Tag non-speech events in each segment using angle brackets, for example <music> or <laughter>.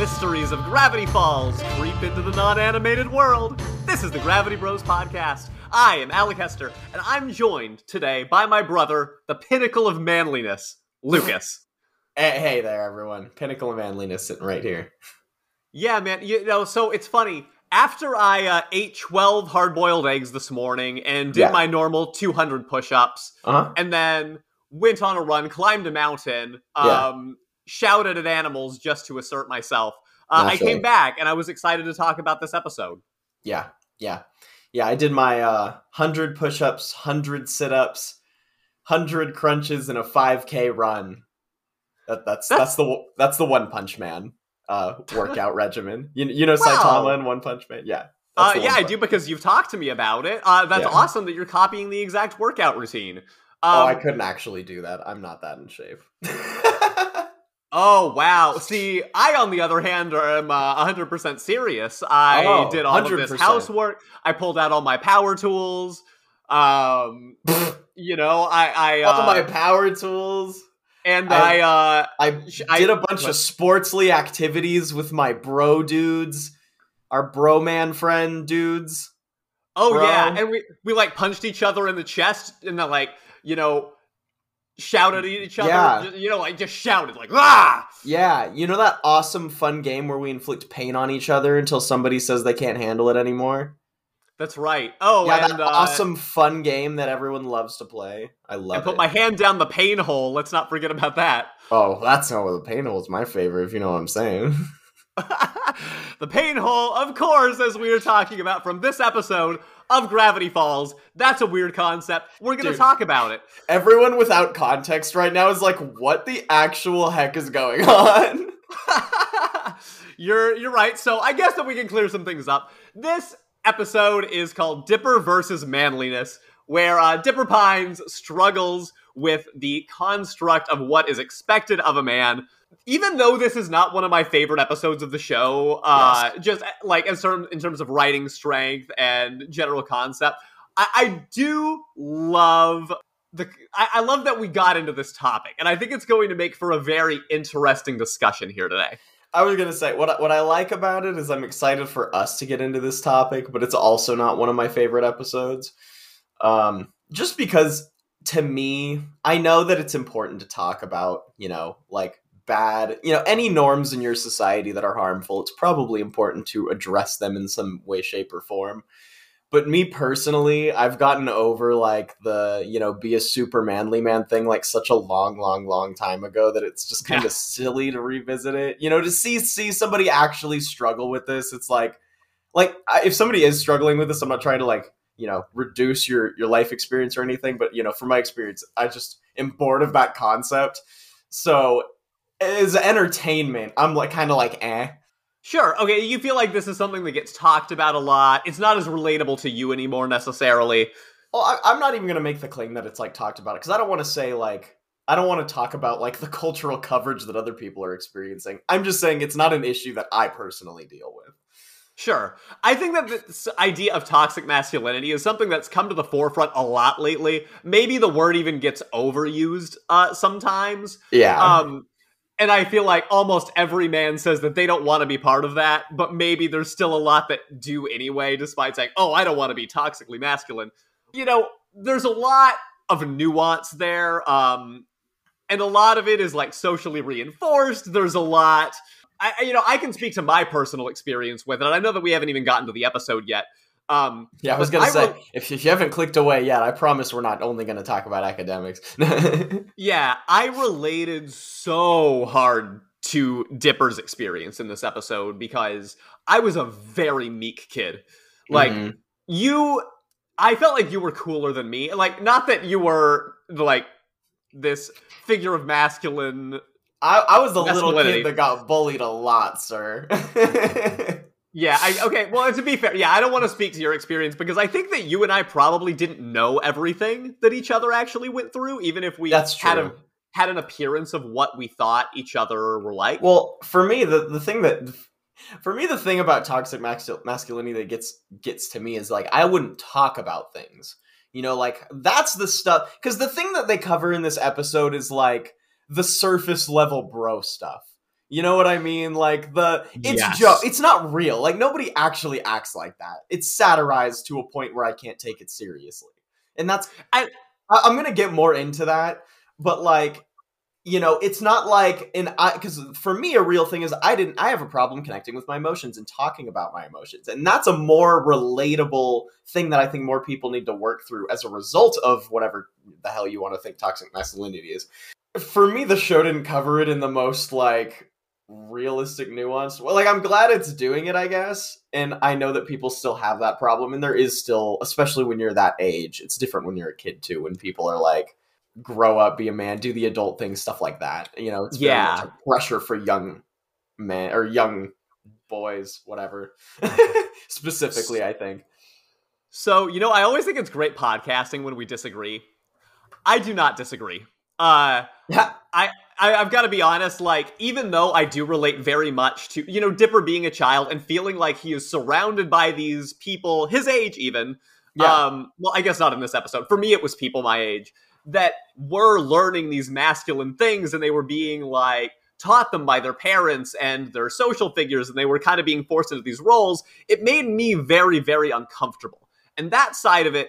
mysteries of Gravity Falls creep into the non animated world. This is the Gravity Bros Podcast. I am Alec Hester, and I'm joined today by my brother, the pinnacle of manliness, Lucas. <laughs> Hey, hey there, everyone. Pinnacle of manliness sitting right here. Yeah, man. You know, so it's funny. After I uh, ate 12 hard boiled eggs this morning and did Yeah. my normal 200 push ups, Uh-huh. and then went on a run, climbed a mountain, Yeah. Um, shouted at animals just to assert myself. Uh, I came back and I was excited to talk about this episode. Yeah, yeah. Yeah, I did my uh, 100 push ups, 100 sit ups, 100 crunches, and a 5K run. That, that's, That's- that's, the that's the One Punch Man uh, <laughs> workout regimen. You, you know Wow. Saitama and One Punch Man? Yeah. Uh, yeah, I do because you've talked to me about it. Uh, that's Yeah. awesome that you're copying the exact workout routine. Um, oh, I couldn't actually do that. I'm not that in shape. <laughs> oh, wow. <laughs> See, I, on the other hand, am uh, 100% serious. I Oh, did all of this housework. I pulled out all my power tools. Um, <laughs> you know, I, I, uh, All my power tools. and I, I- uh, I did a bunch what? of sportsly activities with my bro dudes, our bro man friend dudes. Oh bro. yeah, and we we like punched each other in the chest and then like you know shouted at each other. Yeah. You know, like just shouted like ah. Yeah, you know that awesome fun game where we inflict pain on each other until somebody says they can't handle it anymore? That's right. Oh, yeah, and that uh, awesome fun game that everyone loves to play. I love it. And put it. my hand down the pain hole. Let's not forget about that. oh, that's not what the pain hole is my favorite, if you know what I'm saying. <laughs> the pain hole, of course, as we are talking about from this episode of Gravity Falls. That's a weird concept. We're gonna talk about it. everyone without context right now is like, what the actual heck is going on? <laughs> you're you're right. So I guess that we can clear some things up. This episode is called Dipper versus Manliness, where uh, Dipper Pines struggles with the construct of what is expected of a man. Even though this is not one of my favorite episodes of the show, uh, just uh, like in, term, in terms of writing strength and general concept, I, I do love the. I, I love that we got into this topic, and I think it's going to make for a very interesting discussion here today. I was gonna say what what I like about it is I'm excited for us to get into this topic, but it's also not one of my favorite episodes. Um, just because to me, I know that it's important to talk about, you know, like bad, you know, any norms in your society that are harmful. It's probably important to address them in some way, shape, or form. But me personally, I've gotten over like the, you know, be a super manly man thing like such a long, long, long time ago that it's just kind Yeah. of silly to revisit it. You know, to see see somebody actually struggle with this, it's like like I, if somebody is struggling with this, I'm not trying to like, you know, reduce your your life experience or anything, but you know, from my experience, I just am bored of that concept. So as entertainment, I'm like kind of like eh. Sure. Okay. You feel like this is something that gets talked about a lot. It's not as relatable to you anymore necessarily. Well, I, I'm not even gonna make the claim that it's like talked about because I don't want to say like I don't want to talk about like the <laughs> cultural coverage that other people are experiencing. I'm just saying it's not an issue that I personally deal with. Sure. I think that this idea of toxic masculinity is something that's come to the forefront a lot lately. Maybe the word even gets overused uh, sometimes. Yeah. Um, and I feel like almost every man says that they don't want to be part of that, but maybe there's still a lot that do anyway, despite saying, oh, I don't want to be toxically masculine. You know, there's a lot of nuance there. Um, and a lot of it is like socially reinforced. There's a lot. I, you know, I can speak to my personal experience with it. And I know that we haven't even gotten to the episode yet. Um, yeah, I was gonna I say will- if, if you haven't clicked away yet, I promise we're not only gonna talk about academics. <laughs> Yeah, I related so hard to Dipper's experience in this episode because I was a very meek kid. Like Mhm. you I felt like you were cooler than me. Like not that you were like this figure of masculine I, I was the little kid that got bullied a lot, sir. <laughs> Yeah, I okay, well to be fair, yeah, I don't want to speak to your experience because I think that you and I probably didn't know everything that each other actually went through, even if we That's had a had an appearance of what we thought each other were like. Well, for me, the the thing that for me the thing about toxic masculinity that gets gets to me is like I wouldn't talk about things. You know, like that's the stuff because the thing that they cover in this episode is like the surface level bro stuff. You know what I mean? Like the it's Yes. joke. It's not real. Like nobody actually acts like that. It's satirized to a point where I can't take it seriously, and that's I- I I'm gonna get more into that, but like you know, it's not like and I because for me a real thing is I didn't I have a problem connecting with my emotions and talking about my emotions, and that's a more relatable thing that I think more people need to work through as a result of whatever the hell you want to think toxic masculinity is. For me, the show didn't cover it in the most like realistic nuance. Well, like I'm glad it's doing it, I guess. And I know that people still have that problem and there is still especially when you're that age. It's different when you're a kid too when people are like grow up, be a man, do the adult thing, stuff like that. You know, it's very Yeah. much a pressure for young men or young boys, whatever. <laughs> Specifically, I think. So, you know, I always think it's great podcasting when we disagree. I do not disagree. Uh, <laughs> Yeah. I, I've got to be honest, like, even though I do relate very much to, you know, Dipper being a child and feeling like he is surrounded by these people, his age even. Yeah. Um, well, I guess not in this episode. For me, it was people my age that were learning these masculine things and they were being like taught them by their parents and their social figures and they were kind of being forced into these roles. It made me very, very uncomfortable. And that side of it,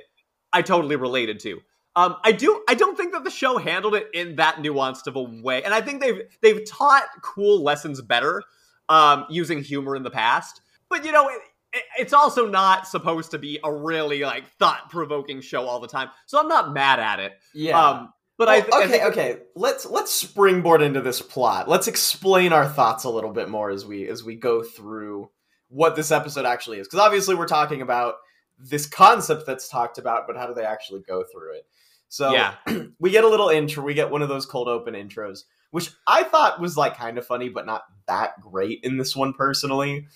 I totally related to. Um, I do. I don't think that the show handled it in that nuanced of a way, and I think they've they've taught cool lessons better um, using humor in the past. But you know, it, it, it's also not supposed to be a really like thought provoking show all the time. So I'm not mad at it. yeah. Um, but I, Well, I okay, think- okay. Let's let's springboard into this plot. Let's explain our thoughts a little bit more as we as we go through what this episode actually is. Because obviously we're talking about this concept that's talked about, but how do they actually go through it? So yeah, <clears throat> we get a little intro. We get one of those cold open intros, which I thought was like kind of funny, but not that great in this one personally.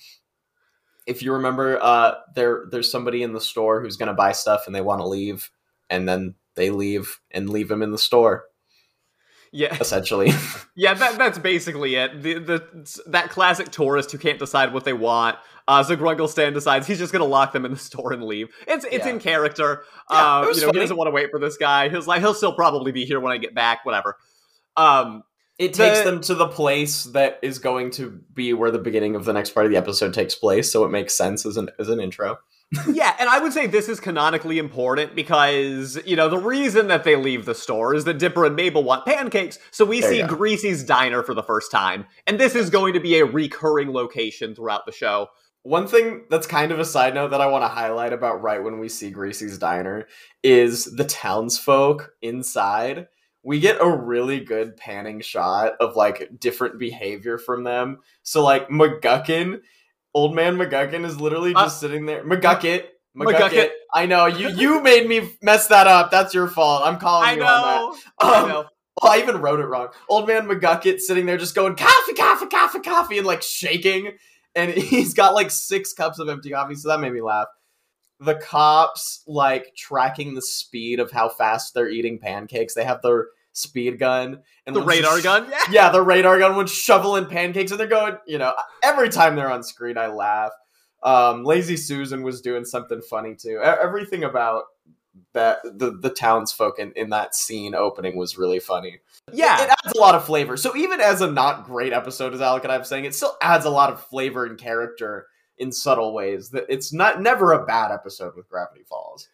If you remember, uh, there there's somebody in the store who's gonna buy stuff and they want to leave, and then they leave and leave him in the store. Yeah, <laughs> Essentially, <laughs> yeah. That, that's basically it. The the that classic tourist who can't decide what they want. Uh, so Zagrungelstan decides he's just gonna lock them in the <laughs> store and leave. It's it's Yeah. in character. Yeah, uh, you know, funny. he doesn't want to wait for this guy. He's like, he'll still probably be here when I get back. Whatever. Um, it takes The- them to the place that is going to be where the beginning of the next part of the episode takes place. So it makes sense as an as an intro. Yeah, and I would say this is canonically important because, you know, the reason that they leave the store is that Dipper and Mabel want pancakes, so we There see. Greasy's diner for the first time. And this is going to be a recurring location throughout the show. One thing that's kind of a side note that I want to highlight about right when we see Greasy's diner is the townsfolk inside. We get a really good panning shot of like different behavior from them. So like McGuckin, old man McGuckin is literally Uh, just sitting there. McGucket. McGucket. McGucket. I know you. You made me mess that up. That's your fault. I'm calling I you on that. know. I Um, know. well, I even wrote it wrong. Old man McGucket sitting there just going coffee, coffee, coffee, coffee, and like shaking. And <laughs> he's got like six cups of empty coffee, so that made me laugh. The cops like tracking the speed of how fast they're eating pancakes. They have their speed gun and The radar gun? Yeah. <laughs> Yeah, the radar gun would shoveling pancakes, and they're going. You know, every time they're on screen, I laugh. Um, Lazy Susan was doing something funny too. Everything about that the the townsfolk in, in that scene opening was really funny. Yeah. It adds a lot of flavor. So even as a not great episode, as Alec and I was saying, it still adds a lot of flavor and character in subtle ways. That it's not never a bad episode with Gravity Falls.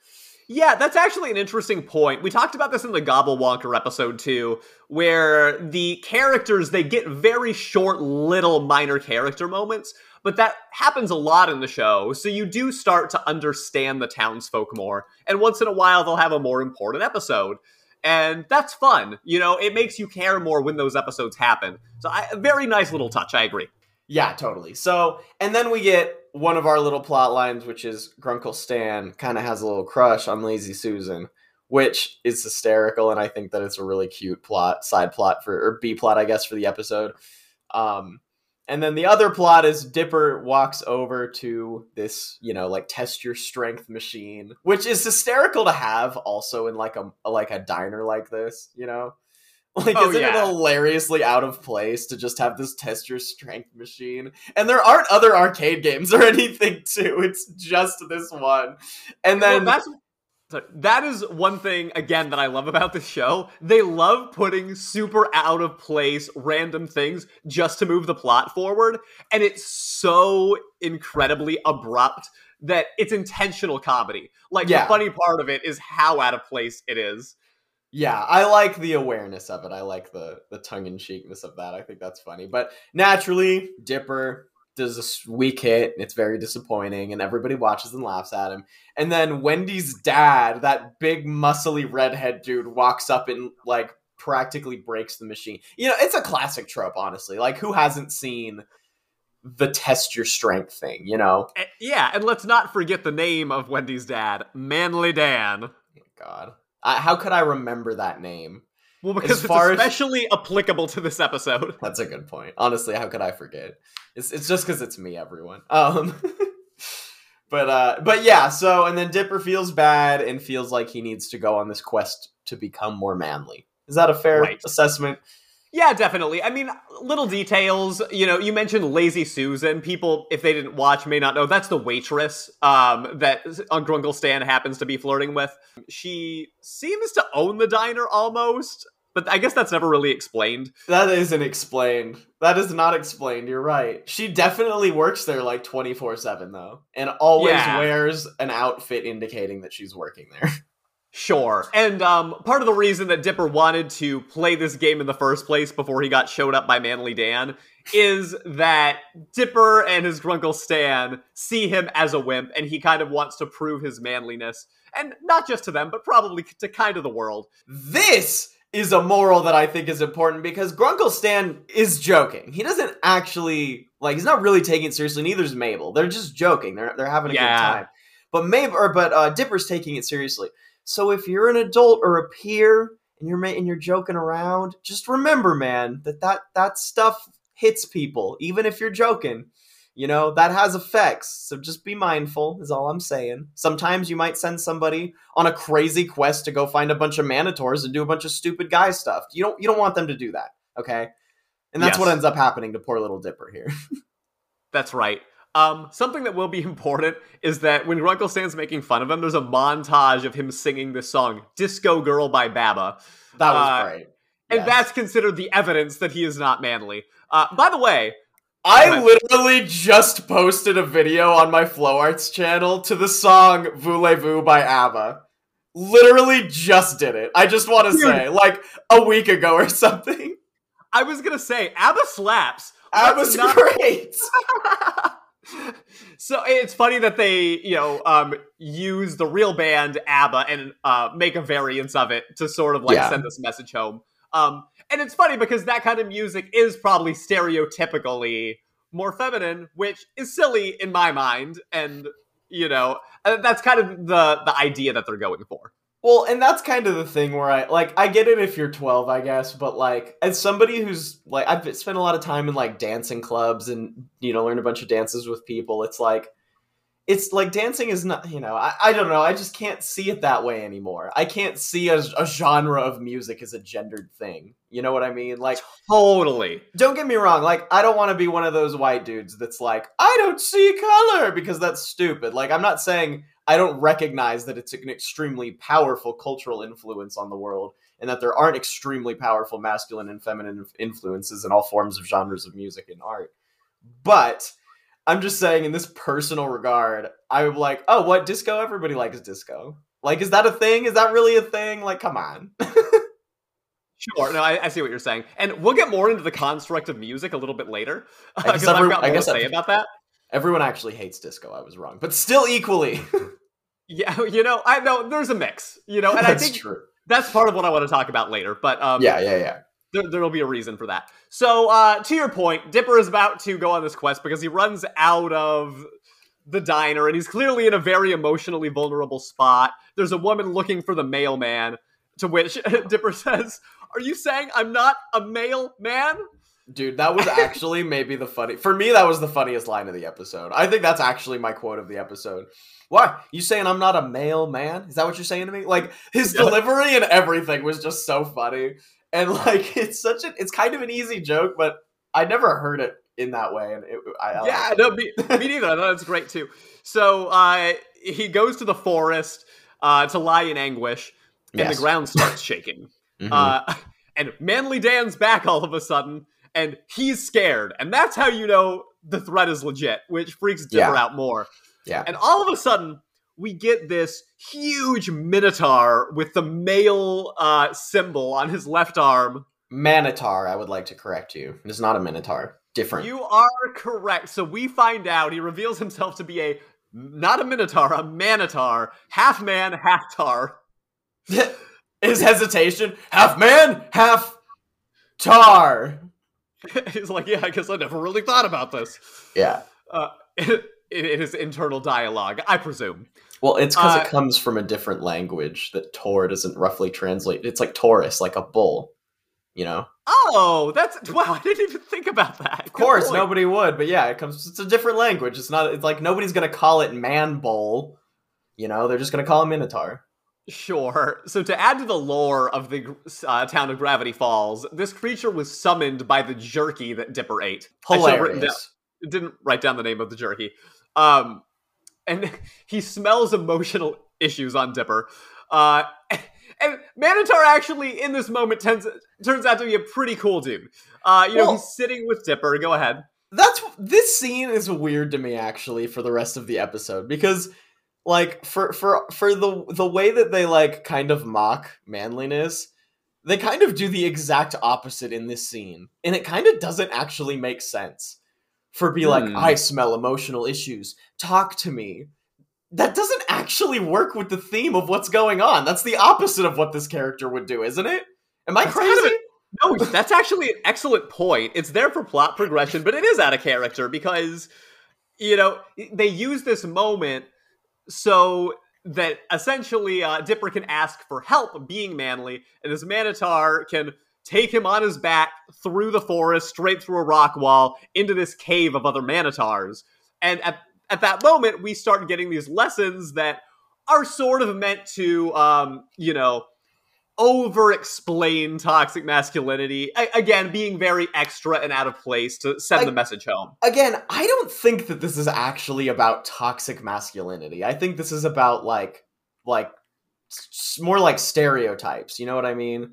Yeah, that's actually an interesting point. We talked about this in the Gobblewonker episode too, where the characters they get very short, little minor character moments, but that happens a lot in the show. So you do start to understand the townsfolk more, and once in a while they'll have a more important episode. And that's fun. You know, it makes you care more when those episodes happen. So, I, very nice little touch. I agree. Yeah, totally. So, and then we get one of our little plot lines, which is Grunkle Stan kind of has a little crush on Lazy Susan, which is hysterical, and I think that it's a really cute plot, side plot for or B plot, I guess, for the episode. Um, and then the other plot is Dipper walks over to this, you know, like test your strength machine, which is hysterical to have also in like a like a diner like this, you know. Like, Oh, isn't it hilariously out of place to just have this test your strength machine? And there aren't other arcade games or <laughs> anything, too. It's just this one. And Well, then that's So that is one thing again that I love about the show. They love putting super out of place random things just to move the plot forward, and it's so incredibly abrupt that it's intentional comedy. Like Yeah. the funny part of it is how out of place it is. Yeah, I like the awareness of it. I like the the tongue in cheekness of that. I think that's funny. But naturally, Dipper does a weak hit. and It's very disappointing, and everybody watches and laughs at him. And then Wendy's dad, that big muscly redhead dude, walks up and like practically breaks the machine. You know, it's a classic trope, honestly. Like, who hasn't seen the test your strength thing? You know, Eh, Yeah, and let's not forget the name of Wendy's dad, Manly Dan. God, I, how could I remember that name? Well, because it's far as- especially applicable to this episode. That's a good point. Honestly, how could I forget? It's it's just because it's me, everyone. Um, <laughs> but uh, but yeah. So and then Dipper feels bad and feels like he needs to go on this quest to become more manly. Is that a fair Right. assessment? Yeah, definitely. I mean, little details. You know, you mentioned Lazy Susan. People, if they didn't watch, may not know that's the waitress um, that Ungrungle Stan happens to be flirting with. She seems to own the diner almost, but I guess that's never really explained. That isn't explained. That is not explained. You're right. She definitely works there like twenty four seven though, and always Yeah. wears an outfit indicating that she's working there. <laughs> Sure. And um, part of the reason that Dipper wanted to play this game in the first place before he got showed up by Manly Dan is that Dipper and his Grunkle Stan see him as a wimp, and he kind of wants to prove his manliness. And not just to them, but probably to kind of the world. This is a moral that I think is important because Grunkle Stan is joking. He doesn't actually like he's not really taking it seriously. Neither is Mabel. They're just joking. They're they're having a Yeah. good time. But Mabel or but uh, Dipper's taking it seriously. So if you're an adult or a peer and you're and you're joking around, just remember, man, that that that stuff hits people, even if you're joking. You know, that has effects. So just be mindful, is all I'm saying. Sometimes you might send somebody on a crazy quest to go find a bunch of manitars and do a bunch of stupid guy stuff. You don't you don't want them to do that, okay? And that's Yes. what ends up happening to poor little Dipper here. <laughs> That's right. Um, something that will be <laughs> important is that when Stan's making fun of him, there's a montage of him singing this song, Disco Girl by Babba. That was Uh, great. And Yes. that's considered the evidence that he is not manly. Uh, by the way, I literally just posted a video on my Flow Arts channel to the song Voulez-Vous by ABBA. Literally just did it. I just want to say, like a week ago or <laughs> something. I was gonna say ABBA slaps. ABBA's not- great. <laughs> so it's funny that they, you know, um, use the real band ABBA and uh, make a variance of it to sort of like Yeah. send this message home. Um, and it's funny because that kind of music is probably stereotypically more feminine, which is silly in my mind, and you know, uh, that's kind of the the idea that they're going for. Well, and that's kind of the thing where I like I get it if you're 12, I guess, but like as somebody who's like I've spent a lot of time in like dancing clubs and you know learned a bunch of dances with people. It's like it's like dancing is not you know I, I don't know I just can't see it that way anymore. I can't see a, a genre of music as a gendered thing. You know what I mean? Like Totally. don't get me wrong like i don't want to be one of those white dudes that's like i don't see color because that's stupid like i'm not saying i don't recognize that it's an extremely powerful cultural influence on the world and that there aren't extremely powerful masculine and feminine influences in all forms of genres of music and art. But i'm just saying in this personal regard i'm like oh what disco? Everybody likes disco. Like is that a thing? Is that really a thing? Like come on. <laughs> Sure. No, I, I see what you're saying, and we'll get more into the construct of music a little bit later <laughs> because I've every- got I more guess to say I've- about that. Everyone actually hates disco i was wrong but still equally <laughs> Yeah, you know, I know there's a mix, you know, and I think true that's part of what I want to talk about later. But um, yeah, yeah, yeah. there, there'll be a reason for that. So, uh, to your point, Dipper is about to go on this quest because he runs out of the diner and he's clearly in a very emotionally vulnerable spot. There's a woman looking for the mailman, to which <laughs> Dipper says, Are you saying I'm not a male man? Dude, that was actually <laughs> maybe the funny. For me, that was the funniest line of the episode. I think that's actually my quote of the episode. Why? You saying I'm not a male man? Is that what you're saying to me? Like his Yeah. delivery and everything was just so funny. And like <laughs> it's such a it's kind of an easy joke, but I never heard it in that way and it I, I yeah, like no, me, me neither. I thought it's great too. So uh, he goes to the forest. uh, to lie in anguish, and Yes. the ground starts shaking. <laughs> Mhm. Uh, and Manly Dan's back all of a sudden, and he's scared, and that's how you know the threat is legit, which freaks Dipper Yeah. out more. yeah. And all of a sudden, we get this huge Minotaur with the male uh, symbol on his left arm. Manitar, I would like to correct you. It is not a Minotaur. Different. You are correct. So we find out he reveals himself to be a not a Minotaur, a Manitar, half man, half tar. <laughs> His hesitation, half man, half tar. <laughs> He's like, yeah, I guess I never really thought about this. Yeah. Uh, <laughs> in, in his internal dialogue, I presume. Well, it's because Uh, it comes from a different language that Tor doesn't roughly translate. It's like Taurus, like a bull. You know? Oh, that's <laughs> wow! I didn't even think about that. Of course, nobody would, but yeah, it comes. It's a different language. It's not. It's like nobody's gonna call it man bull. You know, they're just gonna call it Minotaur. Sure. So to add to the lore of the uh, town of Gravity Falls, this creature was summoned by the jerky that Dipper ate. Have down. Didn't write down the name of the jerky. Um, and <laughs> he smells emotional issues on Dipper. Uh, <laughs> and Manitar actually, in this moment, tends, turns out to be a pretty cool dude. Uh, you know, Well- he's sitting with Dipper. Go ahead. That's this scene is weird to me actually for the rest of the episode because like for for for the the way that they like kind of mock manliness they kind of do the exact opposite in this scene and it kind of doesn't actually make sense for be like Hmm. I smell emotional issues. Talk to me. That doesn't actually work with the theme of what's going on. That's the opposite of what this character would do isn't it? Am I That's kind of crazy? No, that's actually an excellent point. It's there for plot progression, but it is out of character because, you know, they use this moment so that essentially uh, Dipper can ask for help being manly, and this Manitar can take him on his back through the forest, straight through a rock wall, into this cave of other Manitars. And at, at that moment, we start getting these lessons that are sort of meant to, um, you know, over explain toxic masculinity. Again, being very extra and out of place to send I- the message home. again, I don't think that this is actually about toxic masculinity. I think this is about like like more like stereotypes. You know what I mean?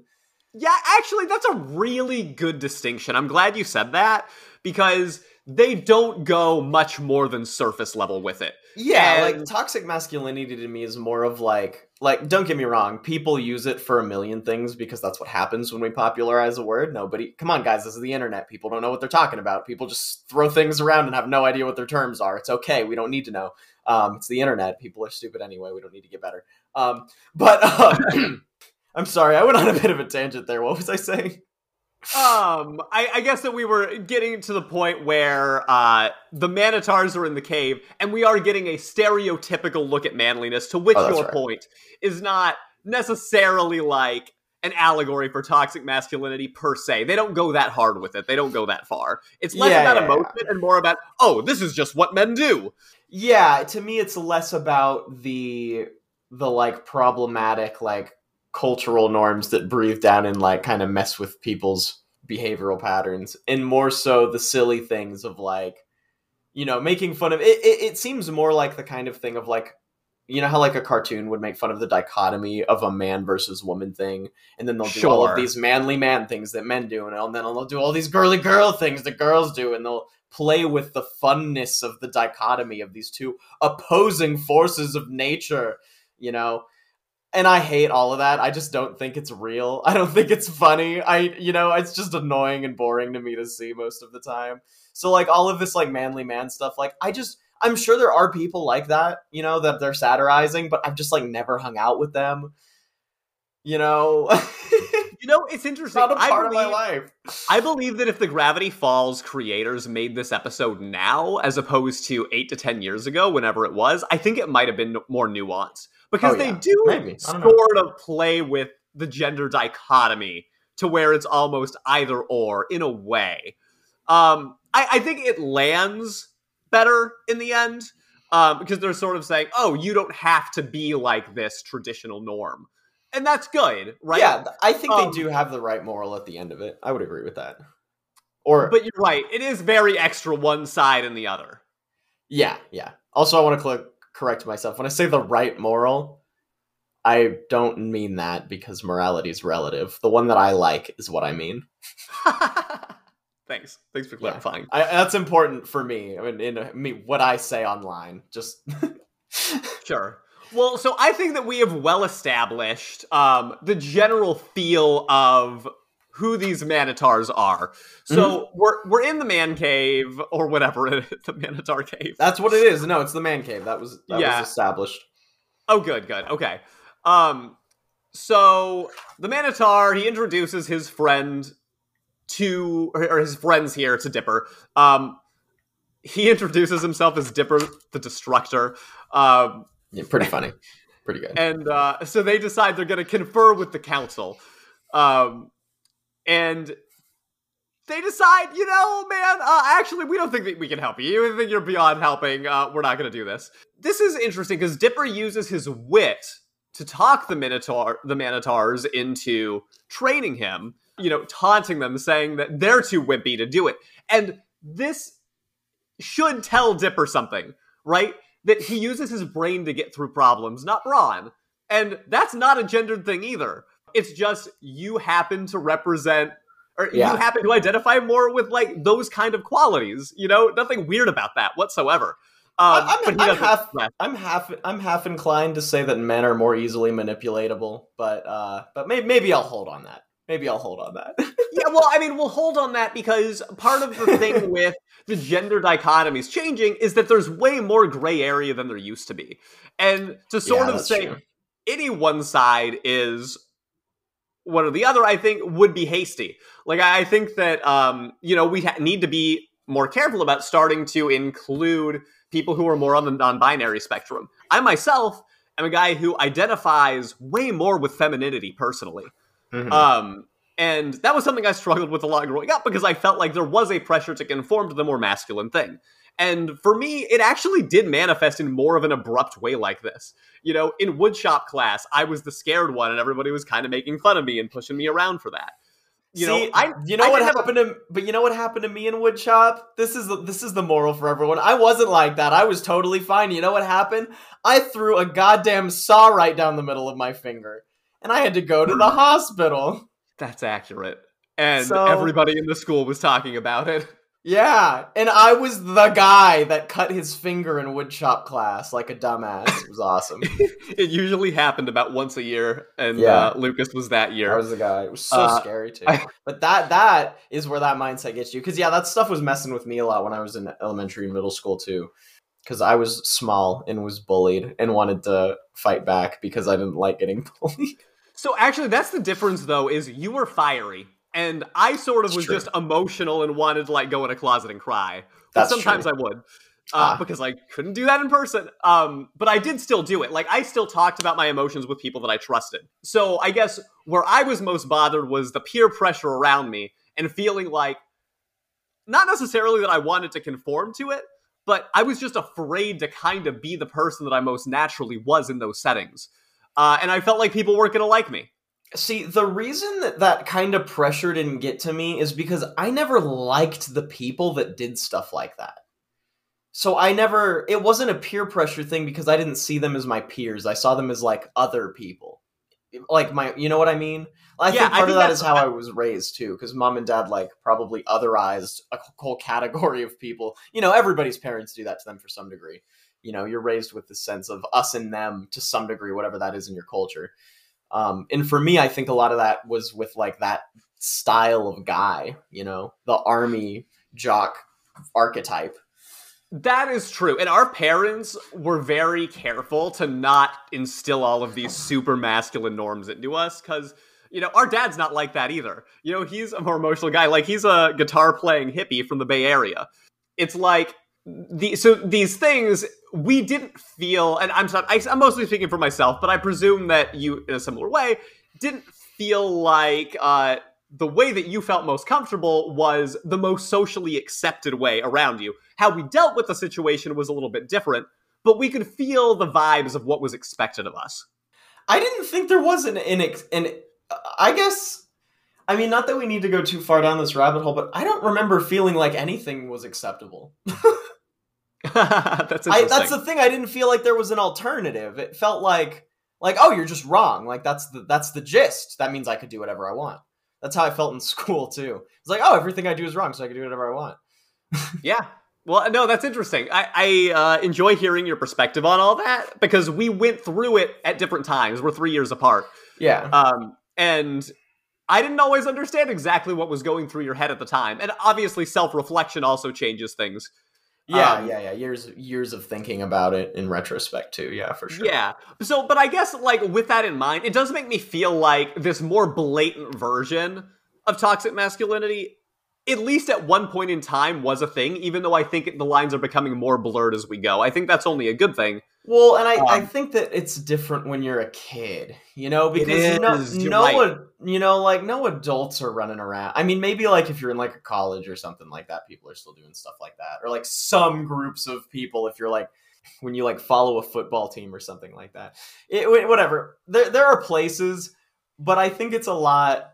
Yeah, actually, that's a really good distinction. I'm glad you said that because they don't go much more than surface level with it. Yeah, And- like toxic masculinity to me is more of like like don't get me wrong, people use it for a million things because that's what happens when we popularize a word. Nobody come on guys, this is the internet. People don't know what they're talking about. People just throw things around and have no idea what their terms are. It's okay. We don't need to know. Um, it's the internet. People are stupid anyway. We don't need to get better. Um, but um, <clears throat> I'm sorry, I went on a bit of a tangent there. What was I saying? Um, I, I guess that we were getting to the point where uh, the Manitars are in the cave, and we are getting a stereotypical look at manliness, to which Oh, your right. point is not necessarily like an allegory for toxic masculinity per se. They don't go that hard with it. They don't go that far. It's less Yeah, about yeah, emotion and more about, oh, this is just what men do. Yeah, to me it's less about the the like problematic like cultural norms that breathe down and like kind of mess with people's behavioral patterns and more so the silly things of like you know making fun of it it, it seems more like the kind of thing of like you know how like a cartoon would make fun of the dichotomy of a man versus woman thing and then they'll do all of these manly man things that men do oh, and then they'll do all these girly girl things that girls do and they'll play with the funness of the dichotomy of these two opposing forces of nature you know and i hate all of that. I just don't think it's real. <laughs> I don't think it's funny. I you know it's just annoying and boring to me to see most of the time. So like all of this like manly man stuff like i just i'm sure there are people like that you know that they're satirizing but i've just like never hung out with them. You know? <laughs> You know, it's interesting. not a I part of my life. I believe that if the Gravity Falls creators made this episode now, as opposed to eight to ten years ago, whenever it was, I think it might have been more nuanced because Oh, they yeah. do Maybe. Don't know. sort of play with the gender dichotomy to where it's almost either or in a way. Um, I, I think it lands better in the end um, because they're sort of saying, "Oh, you don't have to be like this traditional norm," and that's good, right? yeah i think Um, they do have the right moral at the end of it i would agree with that or But you're right; it is very extra one side and the other. Yeah, yeah. Also, I want to cl- correct myself. When I say the right moral, I don't mean that because morality is relative. The one that I like is what I mean. <laughs> Thanks. Thanks for clarifying. I, that's important for me. I mean, in me, what I say online, just <laughs> sure. Well, so I think that we have well established um, the general feel of who these manitars are. So mm-hmm. we're we're in the man cave or whatever it is, <laughs> the manitar cave. That's what it is. No, it's the man cave. That was that yeah. was established. Oh, good, good. Okay. Um, so the Manitar he introduces his friend to or his friends here to Dipper. Um, he introduces himself as Dipper the Destructor. Um, yeah, pretty funny, pretty good. And uh, so they decide they're going to confer with the council, um, and they decide, you know, man, uh, actually, we don't think that we can help you. You think you're beyond helping. Uh, we're not going to do this. This is interesting because Dipper uses his wit to talk the Minotaur, the Manitars into training him, you know, taunting them, saying that they're too wimpy to do it. And this should tell Dipper something, right? That he uses his brain to get through problems, not brawn. And that's not a gendered thing either. It's just you happen to represent or yeah. you happen to identify more with like those kind of qualities. You know, nothing weird about that whatsoever. Um, I'm, I'm half, I'm half, I'm half inclined to say that men are more easily manipulatable, but uh, but maybe, maybe I'll hold on that. Maybe I'll hold on that. <laughs> yeah, well, I mean, we'll hold on that because part of the thing <laughs> with the gender dichotomies changing is that there's way more gray area than there used to be, and to sort yeah, of say true. any one side is one or the other, I think would be hasty. Like I think that um, you know we ha- need to be more careful about starting to include people who are more on the non-binary spectrum. I myself am a guy who identifies way more with femininity personally. Mm-hmm. Um, and that was something I struggled with a lot growing up because I felt like there was a pressure to conform to the more masculine thing. And for me, it actually did manifest in more of an abrupt way like this. You know, in woodshop class, I was the scared one, and everybody was kind of making fun of me and pushing me around for that. You See, know, I you know I what happened a... to but you know what happened to me in woodshop? This is the this is the moral for everyone. I wasn't like that. I was totally fine. You know what happened? I threw a goddamn saw right down the middle of my finger. And I had to go to the <laughs> hospital. That's accurate. And so, everybody in the school was talking about it. Yeah, and I was the guy that cut his finger in woodshop class like a dumbass. It was awesome. <laughs> it usually happened about once a year, and yeah. uh, Lucas was that year. I was the guy. It was so uh, scary too. I, but that that is where that mindset gets you. Because yeah, that stuff was messing with me a lot when I was in elementary and middle school too. Because I was small and was bullied and wanted to fight back because I didn't like getting <laughs> bullied. So actually, that's the difference, though. Is you were fiery and I sort of was true. just emotional and wanted to like go in a closet and cry. But That's sometimes true. I would. Uh, ah. because I couldn't do that in person. Um, but I did still do it. Like I still talked about my emotions with people that I trusted. So I guess where I was most bothered was the peer pressure around me and feeling like not necessarily that I wanted to conform to it, but I was just afraid to kind of be the person that I most naturally was in those settings. Uh, and I felt like people weren't going to like me. See, the reason that that kind of pressure didn't get to me is because I never liked the people that did stuff like that. So I never, it wasn't a peer pressure thing because I didn't see them as my peers. I saw them as like other people. Like my, you know what I mean? I yeah, think part I think of that is how I was raised too, because mom and dad like probably otherized a whole category of people. You know, everybody's parents do that to them for some degree. You know, you're raised with the sense of us and them to some degree, whatever that is in your culture. Um, and for me, I think a lot of that was with like that style of guy, you know, the army jock archetype. That is true. And our parents were very careful to not instill all of these super masculine norms into us because, you know, our dad's not like that either. You know, he's a more emotional guy. Like, he's a guitar playing hippie from the Bay Area. It's like, the, so these things we didn't feel, and I'm sorry, I, I'm mostly speaking for myself, but I presume that you, in a similar way, didn't feel like uh, the way that you felt most comfortable was the most socially accepted way around you. How we dealt with the situation was a little bit different, but we could feel the vibes of what was expected of us. I didn't think there was an, an, an I guess I mean, not that we need to go too far down this rabbit hole, but I don't remember feeling like anything was acceptable. <laughs> <laughs> that's I, that's the thing. I didn't feel like there was an alternative. It felt like Like, oh, you're just wrong. Like that's the that's the gist. That means I could do whatever I want. That's how I felt in <laughs> school too. It's like, oh, everything I do is wrong, so I can do whatever I want. <laughs> yeah. Well, no, that's interesting. I, I uh, enjoy hearing your perspective on all that because we went through it at different times. We're three years apart. Yeah. Um, and I didn't always understand exactly what was going through your head at the time. And obviously, self reflection also changes things. Yeah, Um, yeah, yeah. Years years of thinking about it in retrospect too. Yeah, for sure. Yeah. So, but I guess, like, with that in mind, it does make me feel like this more blatant version of toxic masculinity, at least at one point in time, was a thing, even though I think the lines are becoming more blurred as we go. I think that's only a good thing. Well, and I, I Um, think that it's different when you're a kid, you know, because no, is, no, right. you know, like no adults are running around. I mean, maybe like if you're in like a college or something like that, people are still doing stuff like that, or like some groups of people. If you're like when you like follow a football team or something like that, it, whatever. There, there are places, but I think it's a lot.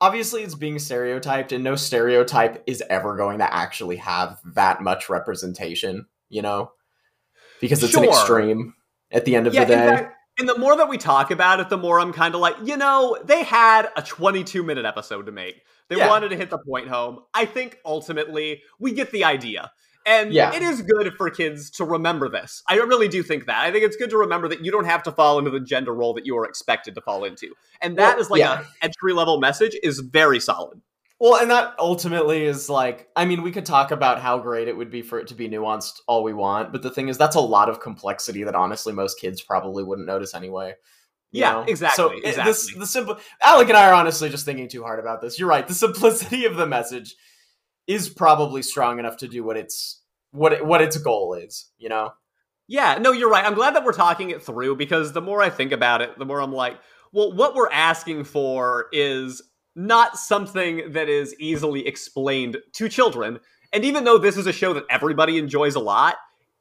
Obviously, it's being stereotyped, and no stereotype is ever going to actually have that much representation, you know, because it's an extreme at the end of yeah, the day. fact, and the more that we talk about it, the more I'm kind of like, you know, they had a 22 minute episode to make. They Yeah. wanted to hit the point home. I think ultimately we get the idea. And Yeah. it is good for kids to remember this. I really do think that. I think it's good to remember that you don't have to fall into the gender role that you are expected to fall into. And that Well, is like yeah. a entry level message is very solid. Well, and that ultimately is like, I mean, we could talk about how great it would be for it to be nuanced all we want, but the thing is, that's a lot of complexity that honestly most kids probably wouldn't notice anyway. you Yeah, know? exactly, So it- this, the simple Alec and I are honestly just thinking too hard about this. You're right. The <laughs> simplicity of the message is probably strong enough to do what its what it, what its goal is. You know? Yeah, no, you're right. I'm glad that we're talking it through because the more I think about it, the more I'm like, well, what we're asking for is not something that is easily explained to children. And even though this is a show that everybody enjoys a lot,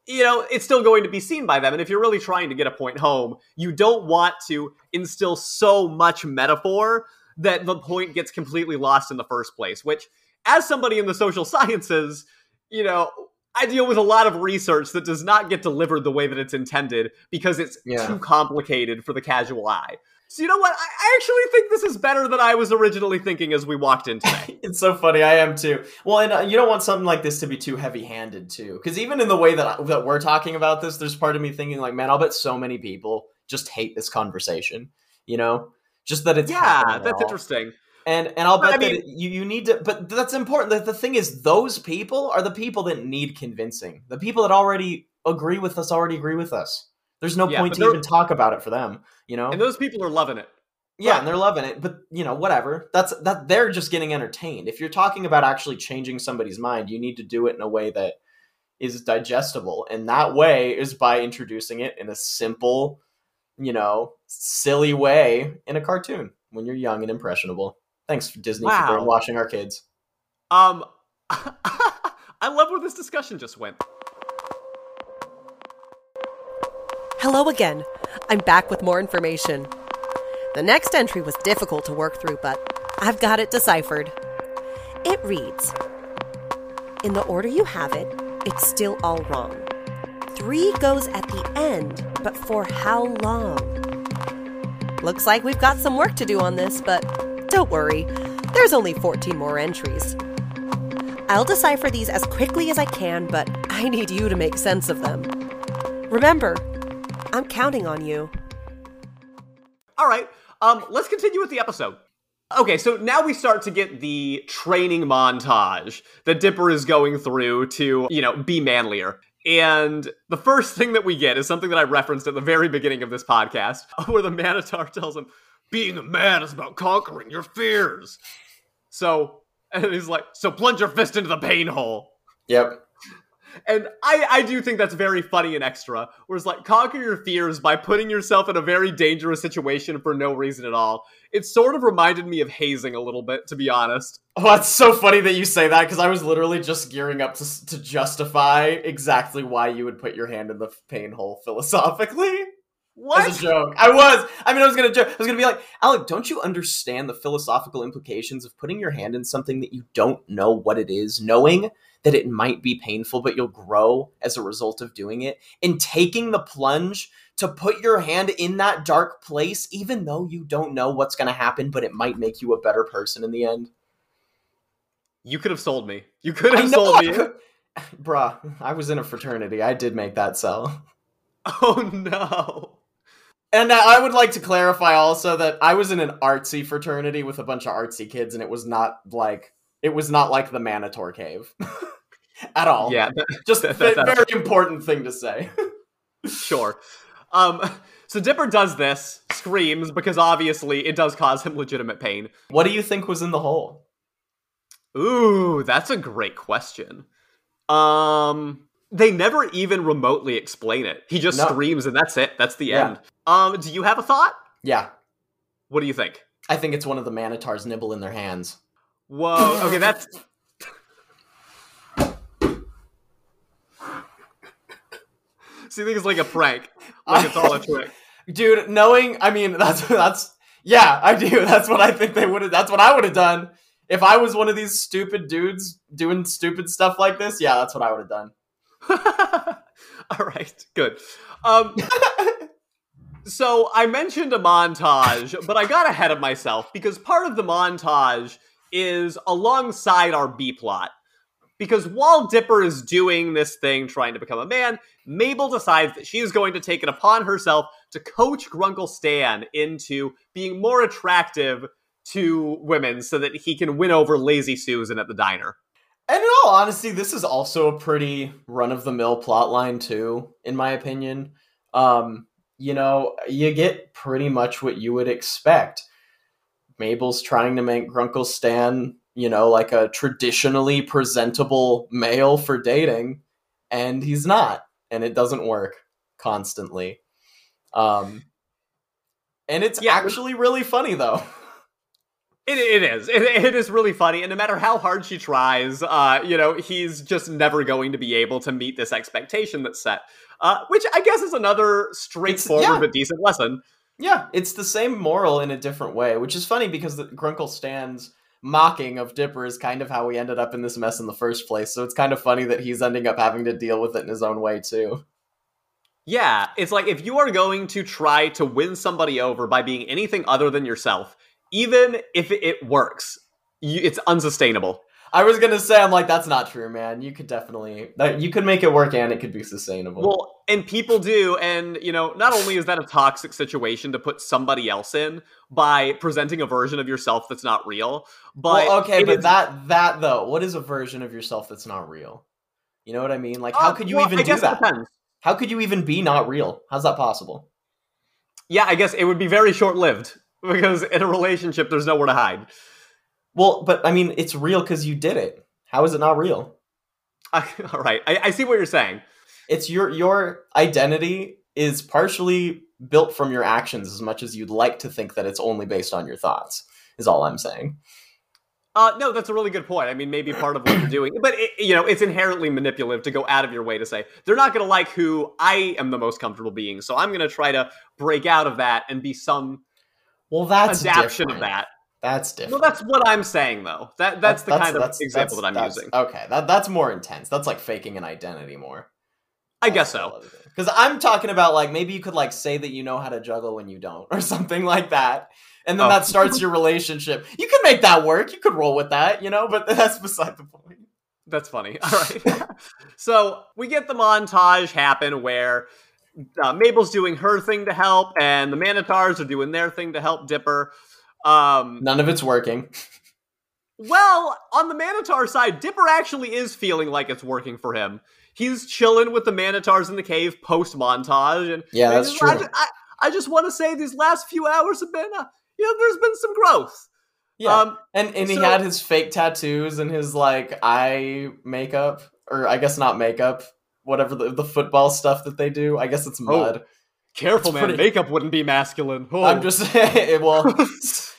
you know, it's still going to be seen by them. And if you're really trying to get a point home, you don't want to instill so much metaphor that the point gets completely lost in the first place, which, as somebody in the social sciences, you know, I deal with a lot of research that does not get delivered the way that it's intended because it's Yeah. too complicated for the casual eye. So you know what? I actually think this is better than I was originally thinking as we walked in today. <laughs> It's so funny. I am too. Well, and uh, you don't want something like this to be too heavy-handed too, because even in the way that I, that we're talking about this, there's part of me thinking like, man, I'll bet so many people just hate this conversation. You know, just that it's yeah, that's all. interesting. And and I'll bet I that mean- it, you you need to. But that's important. The, the thing is, those people are the people that need convincing. The people that already agree with us already agree with us. There's no Yeah, point to even talk about it for them. You know. And those people are loving it. Yeah, and they're loving it, but you know, whatever. That's that they're just getting entertained. If you're talking about actually changing somebody's mind, you need to do it in a way that is digestible. And that way is by introducing it in a simple, you know, silly way in a cartoon when you're young and impressionable. Thanks Disney Wow. for brainwashing our kids. Um, <laughs> I love where this discussion just went. Hello again. I'm back with more information. The next entry was difficult to work through, but I've got it deciphered. It reads In the order you have it, it's still all wrong. Three goes at the end, but for how long? Looks like we've got some work to do on this, but don't worry, there's only 14 more entries. I'll decipher these as quickly as I can, but I need you to make sense of them. Remember, I'm counting on you. All right, um, let's continue with the episode. Okay, so now we start to get the training montage that Dipper is going through to, you know, be manlier. And the first thing that we get is something that I referenced at the very beginning of this podcast, <laughs> where the Manitar tells him, being a man is about conquering your fears. So, and he's like, so plunge your fist into the pain hole. Yep. And I, I do think that's very funny and extra. Where it's like conquer your fears by putting yourself in a very dangerous situation for no reason at all. It sort of reminded me of hazing a little bit, to be honest. Oh, that's so funny that you say that because I was literally just gearing up to to justify exactly why you would put your hand in the pain hole philosophically. What? As a joke. I was. I mean, I was gonna joke. I was gonna be like, Alec, don't you understand the philosophical implications of putting your hand in something that you don't know what it is, knowing that it might be painful, but you'll grow as a result of doing it. And taking the plunge to put your hand in that dark place, even though you don't know what's going to happen, but it might make you a better person in the end. You could have sold me. You could have sold me. <laughs> Bruh, I was in a fraternity. I did make that sell. <laughs> Oh no. And I would like to clarify also that I was in an artsy fraternity with a bunch of artsy kids, and it was not like it was not like the Manitar Cave <laughs> at all. Yeah, <laughs> just that- a very important thing to say. <laughs> sure. Um, so Dipper does this, screams because obviously it does cause him legitimate pain. what do you think was in the hole? Ooh, that's a great question. Um, they never even remotely explain it. He just No. screams and that's it. That's the Yeah. end. Um, do you have a thought? Yeah, What do you think? I think it's one of the Manitars nibble in their hands. Whoa. Okay, that's. <laughs> So you think it's like a prank? Like it's all a <laughs> trick? Dude, knowing, I mean, that's that's yeah, I do. <laughs> That's what I think they would have. That's what I would have done if I was one of these stupid dudes doing stupid stuff like this. Yeah, that's what I would have done. <laughs> all right, good. Um, so I mentioned a montage, but I got ahead of myself because part of the montage is alongside our B plot. Because while Dipper is doing this thing, trying to become a man, Mabel decides that she is going to take it upon herself to coach Grunkle Stan into being more attractive to women so that he can win over Lazy Susan at the diner. And in all honesty, this is also a pretty run of the mill plot line too, in my opinion. Um, you know, you get pretty much what you would expect. Mabel's trying to make Grunkle Stan, you know, like a traditionally presentable male for dating, and he's not, and it doesn't work constantly. Um, and it's Yeah. actually really funny though. It, it is. It, it is really funny, and no matter how hard she tries, uh, you know, he's just never going to be able to meet this expectation that's set. Uh, which I guess is another straightforward yeah. but decent lesson. Yeah, it's the same moral in a different way, which is funny because the Grunkle Stan's mocking of Dipper is kind of how we ended up in this mess in the first place. So it's kind of funny that he's ending up having to deal with it in his own way too. Yeah, it's like if you are going to try to win somebody over by being anything other than yourself, even if it works, you, it's unsustainable. I was gonna say, I'm like, that's not true, man. You could definitely, that you could make it work and it could be sustainable. Well, and people do, and you know, not only is that a toxic situation to put somebody else in by presenting a version of yourself that's not real, but Well, okay, but is- that that though, what is a version of yourself that's not real? You know what I mean? Like, how Uh, could you well, even do that? depends. How could you even be not real? How's that possible? Yeah, I guess it would be very short lived <laughs> because in a relationship, there's nowhere to hide. Well, but I mean, it's real because you did it. How is it not real? I, <laughs> all right, I, I see what you're saying. it's your your identity is partially built from your actions as much as you'd like to think that it's only based on your thoughts is all i'm saying Uh, no, that's a really good point. I mean, maybe part of what you're doing, but it, you know, it's inherently manipulative to go out of your way to say they're not going to like who I am the most comfortable being, so I'm going to try to break out of that and be some well that's adaptation of that. That's different Well, that's what I'm saying, though. That that's the kind of that's- example that's- that I'm using. okay that, that's more intense that's like faking an identity more I guess so. because i'm talking about like maybe you could like say that you know how to juggle when you don't <laughs> or something like that and then Oh. that starts <laughs> your relationship you can make that work you could roll with that you know but <laughs> that's beside the point That's funny. All right. so we get the montage happen where uh, Mabel's doing her thing to help, and the Manitars are doing their thing to help Dipper. Um, none of it's working well, on the Manitar side, Dipper actually is feeling like it's working for him. He's chilling with the Manitars in the cave post montage, and Yeah, that's just- true. I, I, I just want to say these last few hours have been, uh, you know, there's been some growth. yeah Um, And and he had his fake tattoos and his like eye makeup, or I guess not makeup, whatever the, the football stuff that they do. I guess it's mud. Careful, It's man. pretty- Makeup wouldn't be masculine. Oh. I'm just <laughs> well,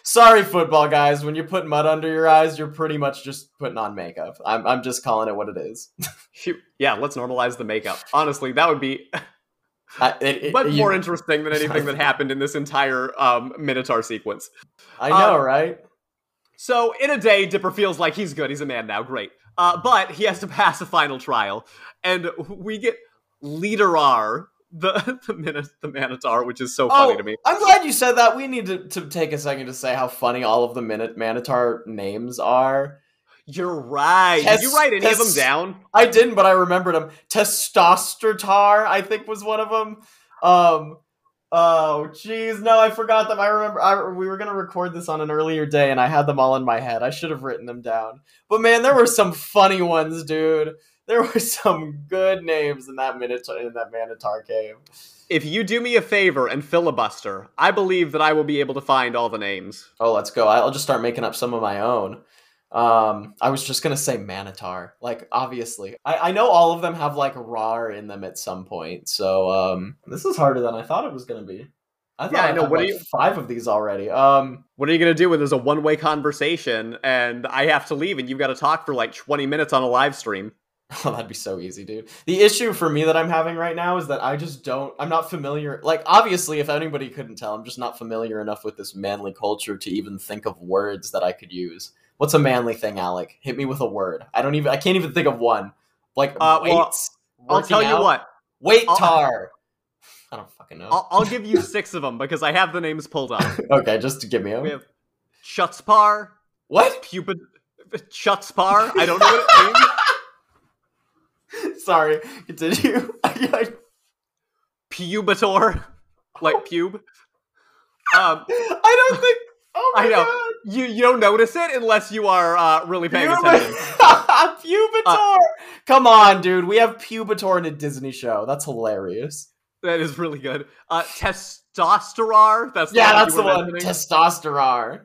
sorry, football guys. When you put mud under your eyes, you're pretty much just putting on makeup. I'm I'm just calling it what it is. <laughs> Yeah, let's normalize the makeup. Honestly, that would be <laughs> I, it, it- much you- more interesting than anything that happened in this entire um, Manitar sequence. I know, um, right? So, in a day, Dipper feels like he's good. He's a man now. Great. Uh, but he has to pass a final trial, and we get Leaderar, the <laughs> the, Min- the Manitar, which is so funny Oh, to me. I'm glad you said that. We need to, to take a second to say how funny all of the Minute Manitar names are. You're right. Did you write any of them down? I didn't, but I remembered them. Testostertar, I think, was one of them. Um, oh, jeez, no, I forgot them. I remember I, we were gonna record this on an earlier day, and I had them all in my head. I should have written them down. But man, there were some funny ones, dude. There were some good names in that minute in that Manitar cave. If you do me a favor and filibuster, I believe that I will be able to find all the names. Oh, let's go. I'll just start making up some of my own. Um, I was just gonna say Manitar. Like, obviously, I, I know all of them have like rar in them at some point. So, um, this is harder than I thought it was gonna be. I thought Yeah, I know. had What are you- five of these already. Um, What are you going to do when there's a one way conversation and I have to leave and you've got to talk for like 20 minutes on a live stream? <laughs> oh, that'd be so easy, dude. The issue for me that I'm having right now is that I just don't. I'm not familiar. Like, obviously, if anybody couldn't tell, I'm just not familiar enough with this manly culture to even think of words that I could use. What's a manly thing, Alec? Hit me with a word. I don't even. I can't even think of one. Like Uh, well, weights. I'll working tell you out? what. Weight tar. <sighs> I don't fucking know. I'll, I'll give you <laughs> six of them because I have the names pulled up. okay, just to give me a We have Chutzpar, what? Pupid. Chutzpar. I don't know what it <laughs> means. <laughs> Sorry, continue. <laughs> I, Pubitor, like pube. Um, I don't think. Oh my I know. god. you you don't notice it unless you are uh, really paying Pub- attention. <laughs> Pubitor. Uh, Come on, dude. We have Pubitor in a Disney show. That's hilarious. That is really good. Uh, testosterar. That's the Yeah, one that's the one. mentioning. Testosterone.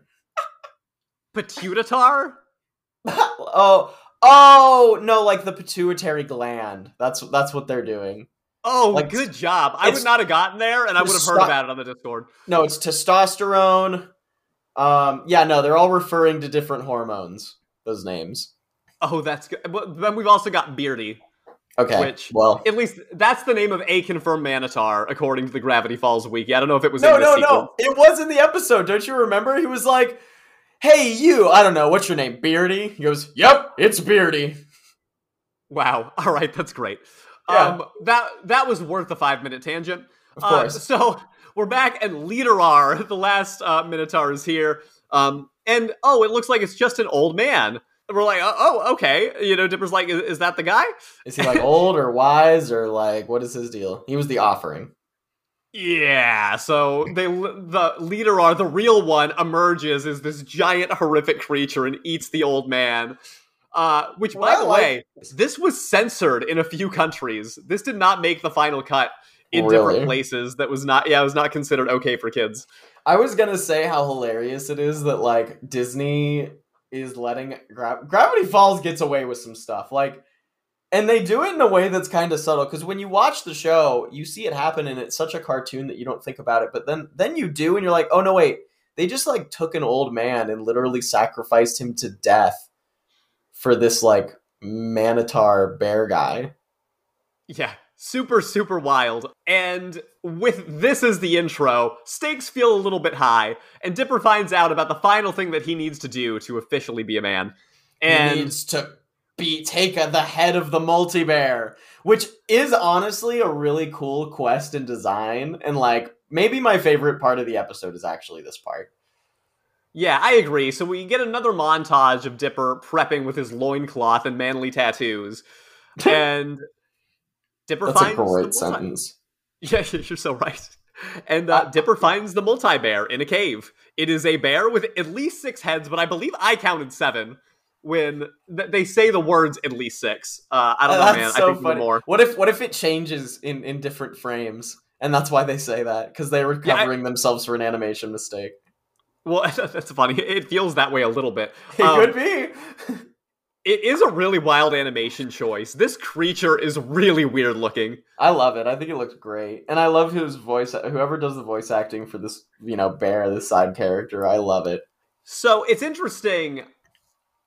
Pituitatar. oh, oh no, like the pituitary gland. That's that's what they're doing. Oh, Like, good job. I would not have gotten there, and I would have heard about it on the Discord. No, it's testosterone. Um, yeah, no, they're all referring to different hormones. Those names. Oh, that's good. But then we've also got Beardy. Okay. Which- well, At least that's the name of a confirmed Manitar, according to the Gravity Falls wiki. I don't know if it was no, in the no, sequel. no. It was in the episode. Don't you remember? He was like, "Hey, you. I don't know what's your name, Beardy." He goes, "Yep, it's Beardy." Wow. <laughs> All right, that's great. Yeah. Um, that that was worth the five minute tangent. Of Uh, course. <laughs> so we're back, and Leaderar, <laughs> the last uh, Manitar, is here. Um, and oh, it looks like it's just an old man. And we're like, oh, oh, okay. You know, Dipper's like, is, is that the guy? Is he like old or wise or like what is his deal? He was the offering. Yeah. So they the Leaderar, the real one, emerges is this giant horrific creature and eats the old man. Uh, which, by the like- way, this was censored in a few countries. This did not make the final cut in Really? different places. That was not, yeah, it was not considered okay for kids. I was gonna say how hilarious it is that like Disney is letting Gra- Gravity Falls gets away with some stuff like, and they do it in a way that's kind of subtle because when you watch the show, you see it happen and it's such a cartoon that you don't think about it, but then then you do and you're like, oh no wait, they just like took an old man and literally sacrificed him to death for this like Manitar bear guy. Yeah, super, super wild. And with this as the intro, stakes feel a little bit high, and Dipper finds out about the final thing that he needs to do to officially be a man. And he needs to be take the head of the multi bear, which is honestly a really cool quest and design. And like maybe my favorite part of the episode is actually this part. yeah, I agree. So we get another montage of Dipper prepping with his loincloth and manly tattoos. <laughs> And Dipper That's a finds the great sentence. Yeah, <laughs> you're so right. And uh, Dipper finds the multi bear in a cave. It is a bear with at least six heads, but I believe I counted seven when th- they say the words at least six. Uh, I don't know, That's man. so I think funny. more. What if what if it changes in in different frames? And that's why they say that because they were Yeah, I- covering themselves for an animation mistake. Well, <laughs> that's funny. It feels that way a little bit. <laughs> It Um, could be. It is a really wild animation choice. This creature is really weird looking. I love it. I think it looks great, and I love his voice. Whoever does the voice acting for this, you know, bear, this side character, I love it. So it's interesting.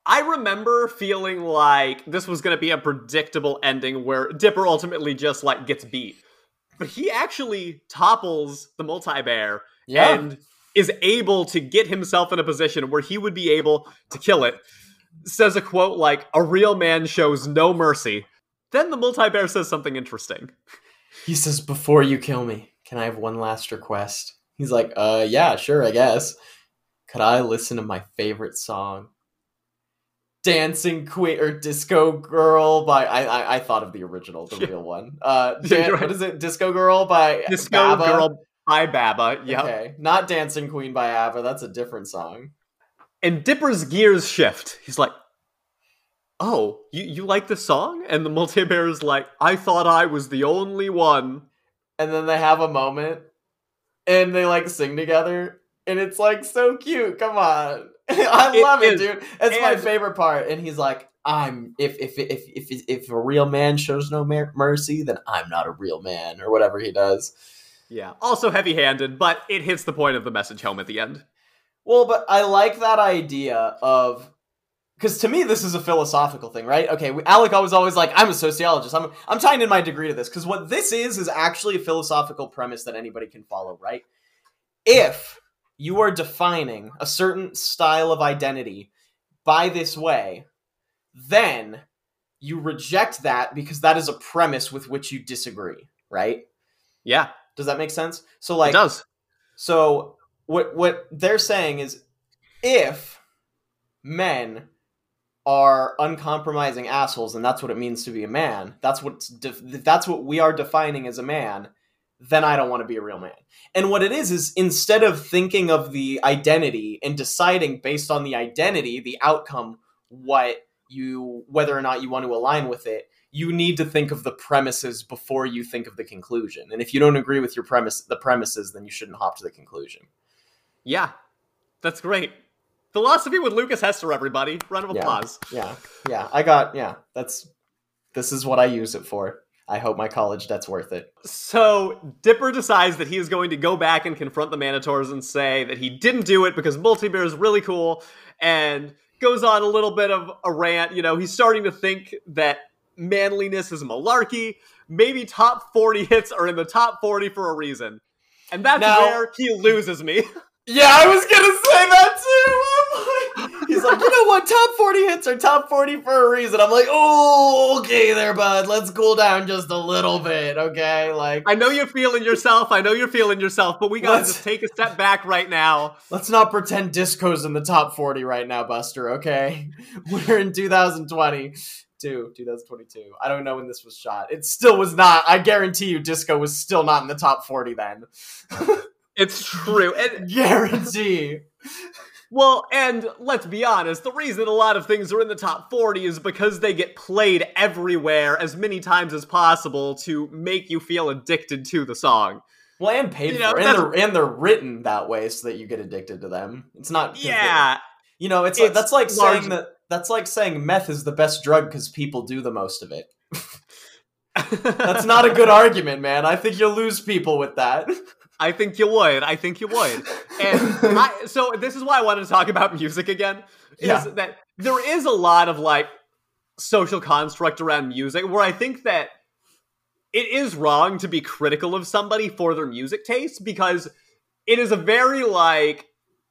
I remember feeling like this was going to be a predictable ending where Dipper ultimately just like gets beat. But he actually topples the multi bear Yeah, and is able to get himself in a position where he would be able to kill it. says a quote like, A real man shows no mercy. Then the multi bear says something interesting. He says, Before you kill me, can I have one last request? He's like, Uh, yeah, sure, I guess. Could I listen to my favorite song? Dancing Queen or Disco Girl by I, I I thought of the original, the real one. Uh, <laughs> Dan- what is it? Disco Girl by Disco Babba? Girl by Babba. Yep. Okay, not Dancing Queen by ABBA. That's a different song. And Dipper's gears shift. He's like, Oh, you, you like the song? And the multi bear is like, I thought I was the only one. And then they have a moment, and they like sing together, and it's like so cute. Come on, <laughs> I It love it, is. dude. It's my favorite part. And he's like, "I'm if if if if if a real man shows no mer- mercy, then I'm not a real man," or whatever he does. Yeah. Also heavy handed, but it hits the point of the message home at the end. Well, but I like that idea of because to me this is a philosophical thing, right? Okay, we, Alec was always like, "I'm a sociologist. I'm I'm tying in my degree to this because what this is is actually a philosophical premise that anybody can follow, right? If you are defining a certain style of identity by this way, then you reject that because that is a premise with which you disagree, right? Yeah, Does that make sense? So it like does. so what what they're saying is if men are uncompromising assholes and that's what it means to be a man, that's what's def- that's what we are defining as a man, then I don't want to be a real man. And what it is is instead of thinking of the identity and deciding based on the identity, the outcome what you whether or not you want to align with it, you need to think of the premises before you think of the conclusion. And if you don't agree with your premise the premises, then you shouldn't hop to the conclusion. Yeah, that's great. Philosophy with Lucas Hester, everybody. Round of Yeah. applause. Yeah. Yeah. I got yeah, that's this is what I use it for. I hope my college debt's worth it. So Dipper decides that he is going to go back and confront the Manitars and say that he didn't do it because Multibear is really cool, and goes on a little bit of a rant. You know, he's starting to think that manliness is malarkey. Maybe top 40 hits are in the top 40 for a reason. And that's Now- where he loses me. <laughs> Yeah, I was gonna say that too. He's like, you know what? Top forty hits are top forty for a reason. I'm like, oh, okay, there, bud. Let's cool down just a little bit, okay? Like, I know you're feeling yourself. I know you're feeling yourself, but we gotta just take a step back right now. let's not pretend disco's in the top forty right now, Buster. Okay, we're in 2020. 2022. I don't know when this was shot. It still was not. I guarantee you, disco was still not in the top 40 then. <laughs> It's true. And guarantee. Well, and let's be honest, the reason a lot of things are in the top 40 is because they get played everywhere as many times as possible to make you feel addicted to the song. Well, and paid You know, for, and they're, and they're written that way so that you get addicted to them. It's not, Yeah. you know, it's, like, that's like large- saying that that's like saying meth is the best drug because people do the most of it. <laughs> That's not a good argument, man. I think you'll lose people with that. <laughs> I think you would. I think you would. And <laughs> I, so this is why I wanted to talk about music again. Is Yeah. that there is a lot of like social construct around music where I think that it is wrong to be critical of somebody for their music taste because it is a very like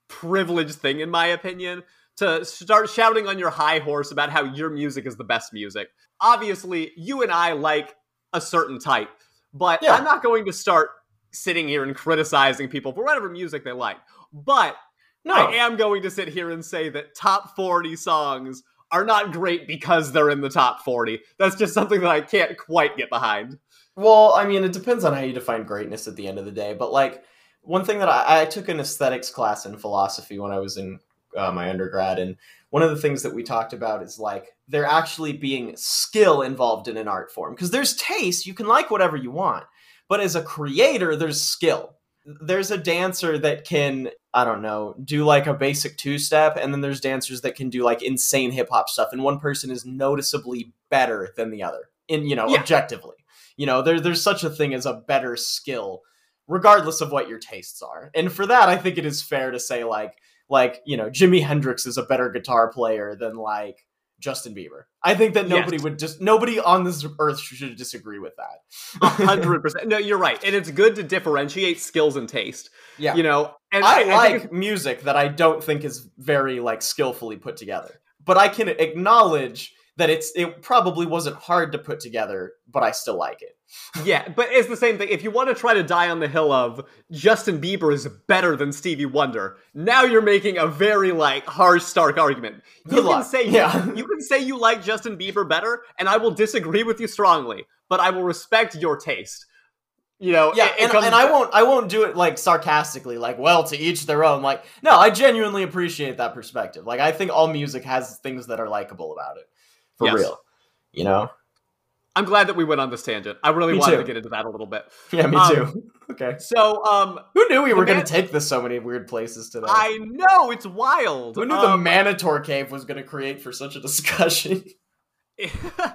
privileged thing in my opinion to start shouting on your high horse about how your music is the best music. Obviously, you and I like a certain type, but Yeah. I'm not going to start sitting here and criticizing people for whatever music they like. But no, I am going to sit here and say that top 40 songs are not great because they're in the top 40. That's just something that I can't quite get behind. Well, I mean, it depends on how you define greatness at the end of the day. But like, one thing that I, I took an aesthetics class in philosophy when I was in uh, my undergrad, and one of the things that we talked about is like there actually being skill involved in an art form because there's taste. You can like whatever you want, but as a creator, there's skill. There's a dancer that can, I don't know, do like a basic two step, and then there's dancers that can do like insane hip hop stuff, and one person is noticeably better than the other in you know Yeah. objectively. You know, there, there's such a thing as a better skill, regardless of what your tastes are. And for that, I think it is fair to say like, like you know, Jimi Hendrix is a better guitar player than like Justin Bieber. I think that nobody Yes. would just nobody on this earth should disagree with that. <laughs> Hundred percent. No, you're right. And it's good to differentiate skills and taste. Yeah. You know, and I, I, like music that I don't think is very like skillfully put together. but I can acknowledge that it's it probably wasn't hard to put together, but I still like it. Yeah, but it's the same thing. If you want to try to die on the hill of Justin Bieber is better than Stevie Wonder, now you're making a very like harsh, stark argument. Good you can luck. say Yeah. you can say you like Justin Bieber better, and I will disagree with you strongly, but I will respect your taste. You know, Yeah, it- it and, comes- and I won't I won't do it like sarcastically, like well to each their own. Like no, I genuinely appreciate that perspective. Like I think all music has things that are likable about it, for Yes. real. You know? I'm glad that we went on this tangent. I really Me wanted too. to get into that a little bit. <laughs> Yeah, me Um, too. <laughs> Okay. So, um, Who knew we the were going to take this so many weird places today? I know it's wild. Who knew the Um, Manitar Cave was going to create for such a discussion? <laughs> I,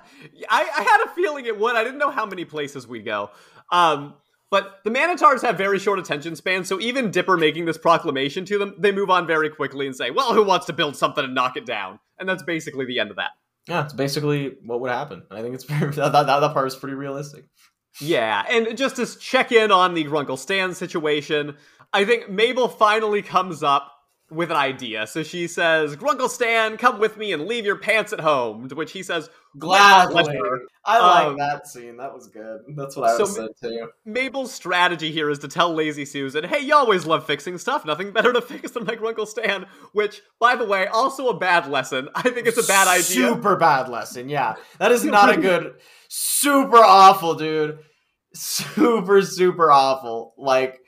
I had a feeling it would. I didn't know how many places we'd go. Um, but the Manitars have very short attention spans, so even Dipper making this proclamation to them, they move on very quickly and say, well, who wants to build something and knock it down? And that's basically the end of that. Yeah, it's basically what would happen. I think it's <laughs> that, that, that part is pretty realistic. Yeah, and just to check in on the Grunkle Stan situation, I think Mabel finally comes up with an idea. So she says, Grunkle Stan, come with me and leave your pants at home. To which he says, Gladly. I like Um, that scene. That was good. That's what I so- said too. Mabel's strategy here is to tell Lazy Susan, hey, you always love fixing stuff. Nothing better to <laughs> fix than my Grunkle Stan. Which, by the way, also a bad lesson. <laughs> I think it's a bad idea. Super bad lesson. Yeah, that is <laughs> not a good. Super awful, dude. Super super awful. Like,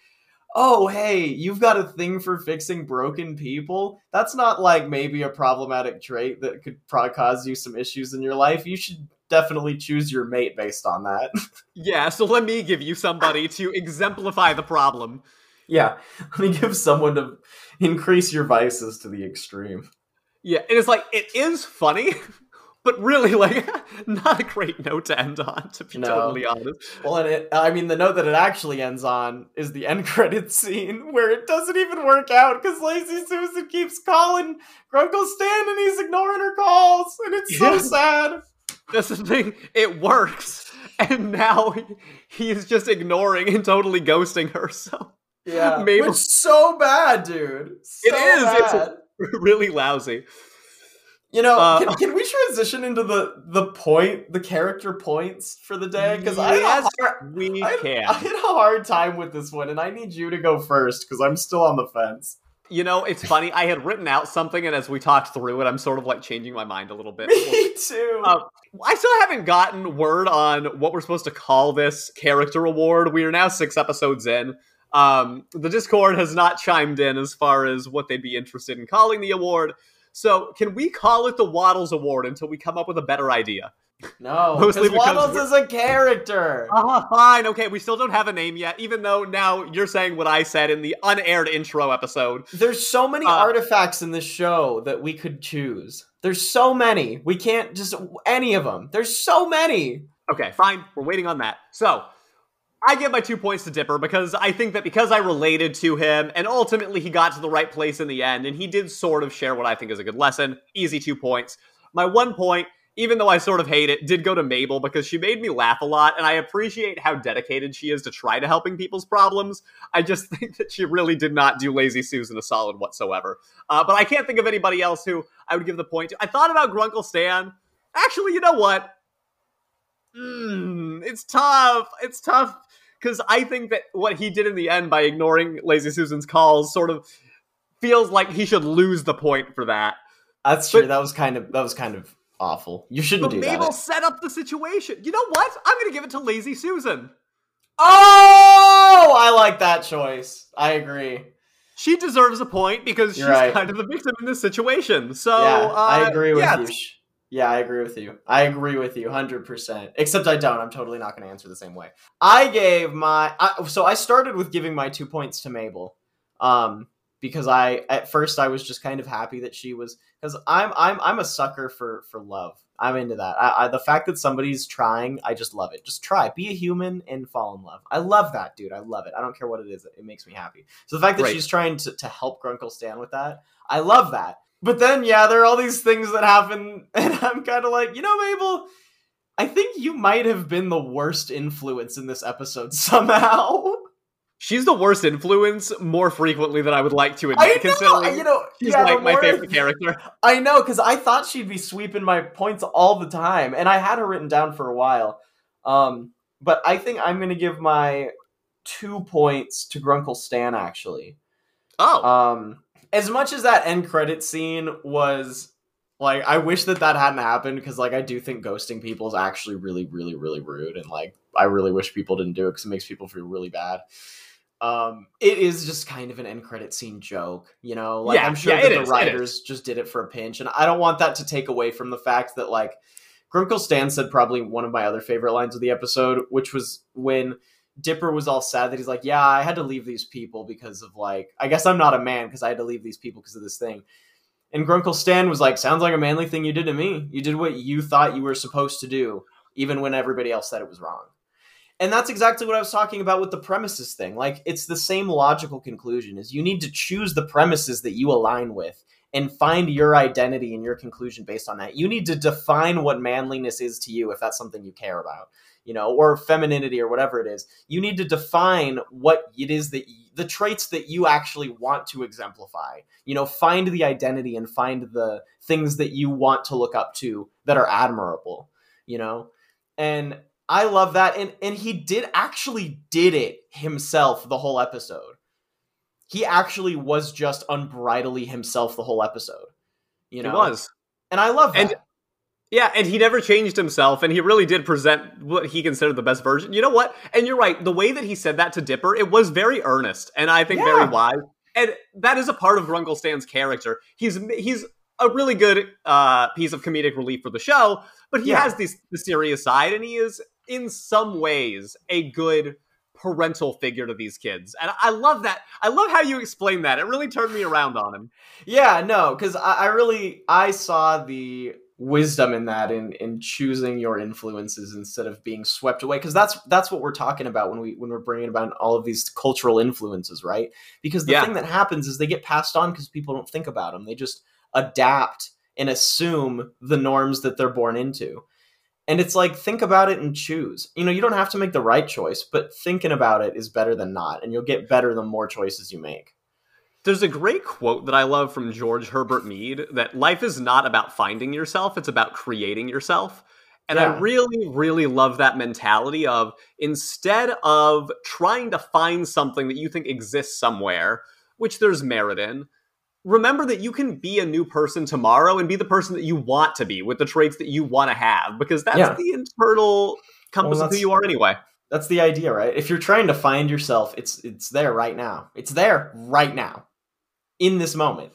oh hey, you've got a thing for fixing broken people. That's not like maybe a problematic trait that could probably cause you some issues in your life. You should definitely choose your mate based on that. <laughs> Yeah, so let me give you somebody to exemplify the problem. yeah, <laughs> let me give someone to increase your vices to the extreme. Yeah, and it's like, it is funny. <laughs> But really, like, <laughs> not a great note to end on, to be No. totally honest. Well, and it, I mean, the note that it actually ends on is the end <laughs> credit scene where it doesn't even work out because Lazy Susan keeps calling Grunkle Stan and he's ignoring her calls, and it's so Yeah. sad. That's the thing, it works. And now he, he's just ignoring and totally ghosting her, so Yeah, <laughs> Mabel- which so bad, dude. So It is, it's- really lousy. You know, Uh, can, can we transition into the the point, the character points for the day? Because I, had a Yes, hard- We I, can. I had a hard time with this one, and I need you to go first because I'm still on the fence. You know, it's funny. I had written out something, and as we talked through it, I'm sort of like changing my mind a little bit. <laughs> Me too. Uh, I still haven't gotten word on what we're supposed to call this character award. We are now six episodes in. Um, the Discord has not chimed in as far as what they'd be interested in calling the award. So, can we call it the Waddles Award until we come up with a better idea? no, <laughs> mostly because Waddles is a character. Ah, fine. Okay, we still don't have a name yet, even though now you're saying what I said in the unaired intro episode. There's so many Uh, artifacts in this show that we could choose. There's so many. We can't just any of them. There's so many. Okay, fine. We're waiting on that. So, I give my two points to Dipper because I think that because I related to him and ultimately he got to the right place in the end and he did sort of share what I think is a good lesson. Easy two points. My one point, even though I sort of hate it, did go to Mabel because she made me laugh a lot and I appreciate how dedicated she is to try to helping people's problems. I just <laughs> think that she really did not do Lazy Susan a solid whatsoever. Uh, but I can't think of anybody else who I would give the point to. I thought about Grunkle Stan. Actually, you know what? Mm, it's tough. It's tough because I think that what he did in the end by ignoring Lazy Susan's calls sort of feels like he should lose the point for that. That's true. That was kind of that was kind of awful. You shouldn't But do Mabel that. Mabel set up the situation. You know what? I'm going to give it to Lazy Susan. Oh, I like that choice. I agree. She deserves a point because she's You're right. kind of the victim in this situation. So yeah, uh, I agree with yeah, you. Yeah, I agree with you. I agree with you 100%. Except I don't. I'm totally not going to answer the same way. I gave my I, so I started with giving my 2 points to Mabel. Um because I at first I was just kind of happy that she was cuz I'm I'm I'm a sucker for for love. I'm into that. I, I the fact that somebody's trying, I just love it. Just try, be a human and fall in love. I love that, dude. I love it. I don't care what it is. It makes me happy. So the fact that Right. she's trying to to help Grunkle Stan with that, I love that. But then, yeah, there are all these things that happen, <laughs> and I'm kind of like, you know, Mabel, I think you might have been the worst influence in this episode <laughs> somehow. she's the worst influence more frequently than I would like to admit. I know, considering you know, she's yeah, like my favorite character. <laughs> I know, because I thought she'd be sweeping my points all the time, and I had her written down for a while. Um, but I think I'm gonna give my two points to Grunkle Stan. Actually, Oh, um, as much as that end credit scene was like, I wish that that hadn't happened because, like, I do think ghosting people is actually really, really, really rude, and like, I really wish people didn't do it because it makes people feel really bad. Um, it is just kind of an end credit scene joke, you know. Like, Yeah, I'm sure yeah, that the is, writers just did it for a pinch, and I don't want that to take away from the fact that like Grunkle Stan said probably one of my other favorite lines of the episode, which was when Dipper was all sad that he's like, "Yeah, I had to leave these people because of like, I guess I'm not a man because I had to leave these people because of this thing." And Grunkle Stan was like, "Sounds like a manly thing you did to me. You did what you thought you were supposed to do, even when everybody else said it was wrong." And that's exactly what I was talking about with the premises thing. Like, it's the same logical conclusion: is you need to choose the premises that you align with and find your identity and your conclusion based on that. You need to define what manliness is to you if that's something you care about, you know, or femininity or whatever it is. You need to define what it is that y- the traits that you actually want to exemplify. You know, find the identity and find the things that you want to look up to that are admirable, you know? And I love that and and he did actually did it himself the whole episode he actually was just unbridledly himself the whole episode. You know, it was. and I love that. And- Yeah, and he never changed himself, and he really did present what he considered the best version. You know what? And you're right. The way that he said that to Dipper, it was very earnest, and I think Yeah. very wise. And that is a part of Grunkle character. He's he's a really good uh, piece of comedic relief for the show, but he Yeah. has this the serious side, and he is in some ways a good parental figure to these kids. And I love that. I love how you explain that. It really turned me around on him. yeah, no, because I, I really I saw the wisdom in that in in choosing your influences instead of being swept away because that's that's what we're talking about when we when we're bringing about all of these cultural influences right? Because the Yeah. thing that happens is they get passed on because people don't think about them they just adapt and assume the norms that they're born into. And it's like think about it and choose. You know you don't have to make the right choice but thinking about it is better than not and you'll get better the more choices you make There's a great quote that I love from George Herbert Mead that life is not about finding yourself, it's about creating yourself. And I really, really love that mentality of instead of trying to find something that you think exists somewhere, which there's merit in, remember that you can be a new person tomorrow and be the person that you want to be with the traits that you want to have, because that's Yeah. the internal compass of who you are anyway. That's the idea, right? If you're trying to find yourself, it's it's there right now. It's there right now. In this moment.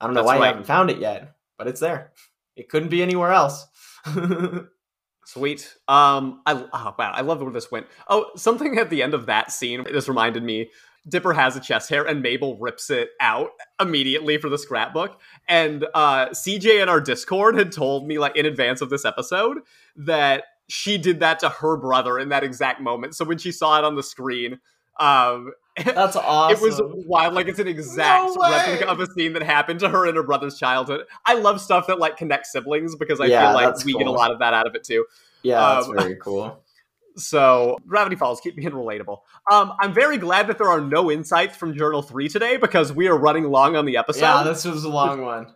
I don't know That's why you right. haven't found it yet, but it's there. It couldn't be anywhere else. <laughs> Sweet. Um, I oh wow, I love where this went. Oh, something at the end of that scene. This reminded me. Dipper has a chest hair, and Mabel rips it out immediately for the scrapbook. And uh, CJ in our Discord had told me, like in advance of this episode, that she did that to her brother in that exact moment. So when she saw it on the screen, um, That's awesome. <laughs> it was wild. Like it's an exact No replica of a scene that happened to her in her brother's childhood. I love stuff that like connects siblings because I Yeah, feel like that's we get a lot of that out of it too. yeah, that's um, very cool. <laughs> So Gravity Falls keep being relatable. Um, I'm very glad that there are no insights from Journal Three today because we are running long on the episode. yeah, this was a long one.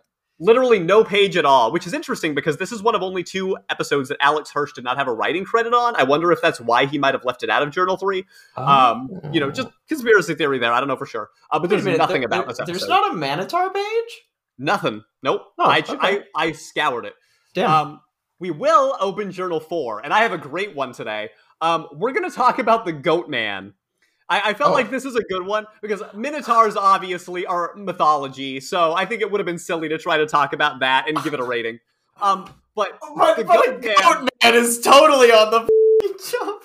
Literally no page at all, which is interesting because this is one of only two episodes that Alex Hirsch did not have a writing credit on. I wonder if that's why he might have left it out of Journal Three. Um, you know, just conspiracy theory there. I don't know for sure, uh, but there's minute, nothing there- about there- this episode. There's not a Manitar page? Nothing. Nope. Oh, I, okay. I I scoured it. Damn. Um, we will open Journal 4, and I have a great one today. Um, we're going to talk about the Goat Man. I, I felt Oh. like this is a good one because Minotaurs obviously are mythology, so I think it would have been silly to try to talk about that and give it a rating. Um, but <laughs> but, the but Goat Man. Goat Man is totally on the jump.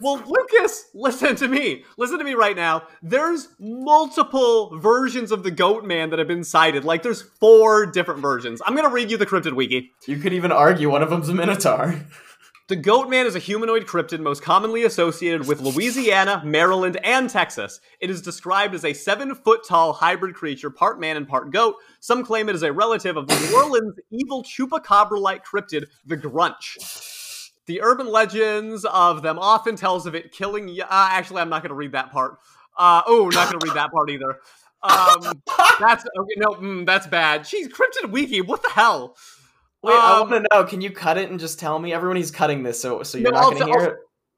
Well, Lucas, listen to me. Listen to me right now. There's multiple versions of the Goat Man that have been cited. Like, there's four different versions. I'm going to read you the Cryptid Wiki. You could even argue one of them's a Minotaur. <laughs> The goat man is a humanoid cryptid most commonly associated with Louisiana, Maryland, and Texas. It is described as a seven foot tall hybrid creature, part man and part goat. Some claim it is a relative of New Orleans evil chupacabra like cryptid, the Grunch. The urban legends of them often tells of it killing. y- Uh, actually, I'm not going to read that part. Uh, oh, not going to read that part either. Um, that's okay. No, mm, that's bad. She's cryptid wiki. What the hell? Wait, I Um, want to know. Can you cut it and just tell me? Everyone, he's cutting this, so so you're No, not going to hear I'll- it.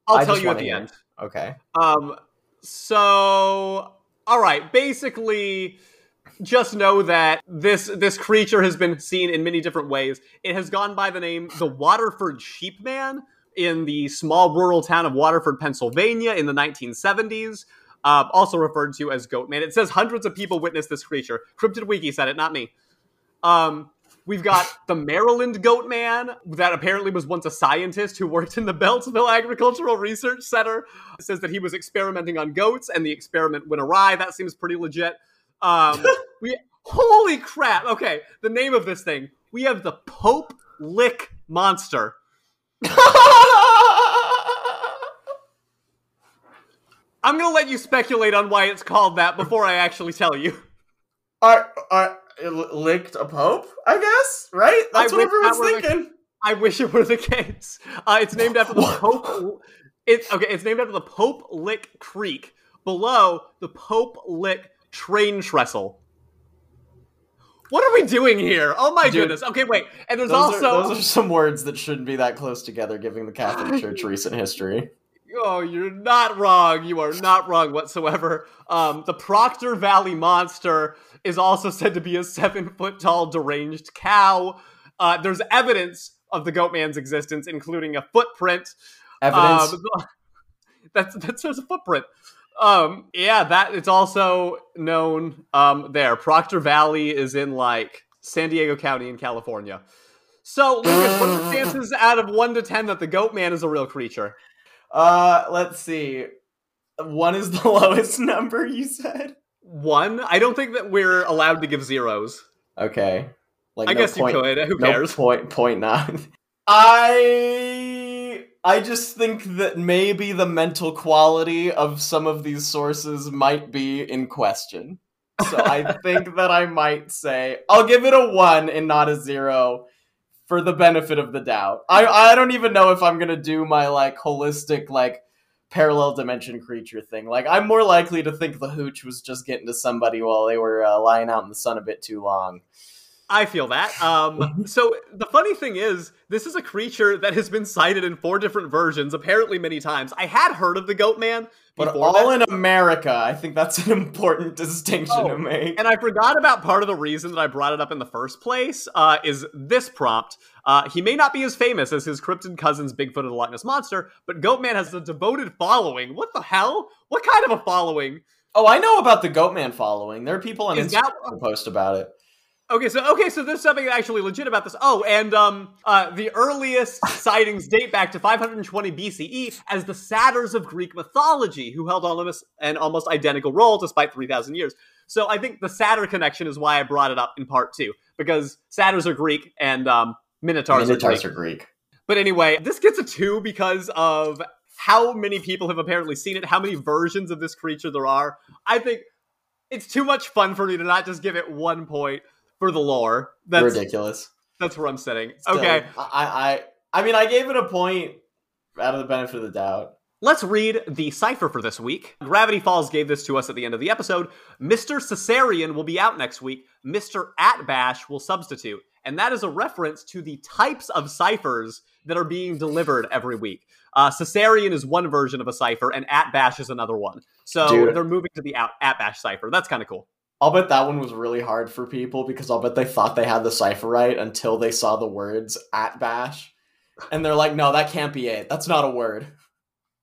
I'll I tell you at the end. it. Okay. Um, so all right, basically, just know that this this creature has been seen in many different ways. It has gone by the name the Waterford Sheepman in the small rural town of Waterford, Pennsylvania, in the 1970s. Uh, also referred to as Goatman. It says hundreds of people witnessed this creature. Cryptid Wiki said it, not me. Um, we've got the Maryland goat man that apparently was once a scientist who worked in the Beltsville Agricultural Research Center. It says that he was experimenting on goats, and the experiment went awry. That seems pretty legit. Um, <laughs> we holy crap. Okay, the name of this thing. We have the Pope Lick Monster. <laughs> I'm gonna let you speculate on why it's called that before I actually tell you. are, are licked a pope? I guess right. That's I what wish that everyone's were the- thinking. I wish it were the case. Uh, it's named after the Pope. It's okay. It's named after the Pope Lick Creek below the Pope Lick Train Trestle. What are we doing here? Oh my Dude, goodness. Okay, wait. And there's Those, also are, those are some words that shouldn't be that close together, given the Catholic Church <laughs> recent history. Oh, you're not wrong. You are not wrong whatsoever. Um, the Proctor Valley Monster is also said to be a seven foot tall deranged cow. Uh, there's evidence of the Goatman's existence, including a footprint. Evidence. Um, <laughs> that's that's there's a footprint. Um, yeah, that it's also known um, there. Proctor Valley is in like San Diego County in California. So, Lucas, what are the <laughs> chances out of one to ten that the Goatman is a real creature? Uh, let's see. One is the <laughs> lowest number you said. One. I don't think that we're allowed to give zeros. Okay. Like I no guess point, you could. Who no cares? point point nine. <laughs> I I just think that maybe the mental quality of some of these sources might be in question. So I <laughs> think that I might say I'll give it a one and not a zero for the benefit of the doubt. I I don't even know if I'm gonna do my like holistic like parallel dimension creature thing. Like I'm more likely to think the hooch was just getting to somebody while they were uh, lying out in the sun a bit too long. I feel that. Um, <laughs> so the funny thing is, this is a creature that has been cited in four different versions, apparently many times. I had heard of the Goat Man But all that, in America, I think that's an <laughs> important distinction Oh, to make. and I forgot about part of the reason that I brought it up in the first place. Uh, is this prompt? Uh, he may not be as famous as his cryptid cousins, Bigfoot and the Loch Ness Monster, but Goatman has a devoted following. What the hell? What kind of a following? oh, I know about the Goatman following. There are people on Is Instagram that- who post about it. Okay, so okay, so there's something actually legit about this. Oh, and um, uh, the earliest <laughs> sightings date back to 520 BCE as the satyrs of Greek mythology, who held almost an almost identical role despite 3,000 years. So I think the satyr connection is why I brought it up in part two because satyrs are Greek and um, minotaurs, Minotaurs are are Greek. Greek. But anyway, this gets a two because of how many people have apparently seen it, how many versions of this creature there are. I think it's too much fun for me to not just give it one point for the lore. That's Ridiculous. that's where I'm sitting. Still, Okay, I, I, I mean, I gave it a point out of the benefit of the doubt. let's read the cipher for this week. Gravity Falls gave this to us at the end of the episode. Mr. Caesarian will be out next week. Mr. Atbash will substitute. And that is a reference to the types of ciphers that are being delivered every week. Uh, Caesarian is one version of a cipher, and Atbash is another one. So Dude. they're moving to the out- Atbash cipher. That's kind of cool. I'll bet that one was really hard for people because I'll bet they thought they had the cipher right until they saw the words at bash. And they're like, no, that can't be it. That's not a word.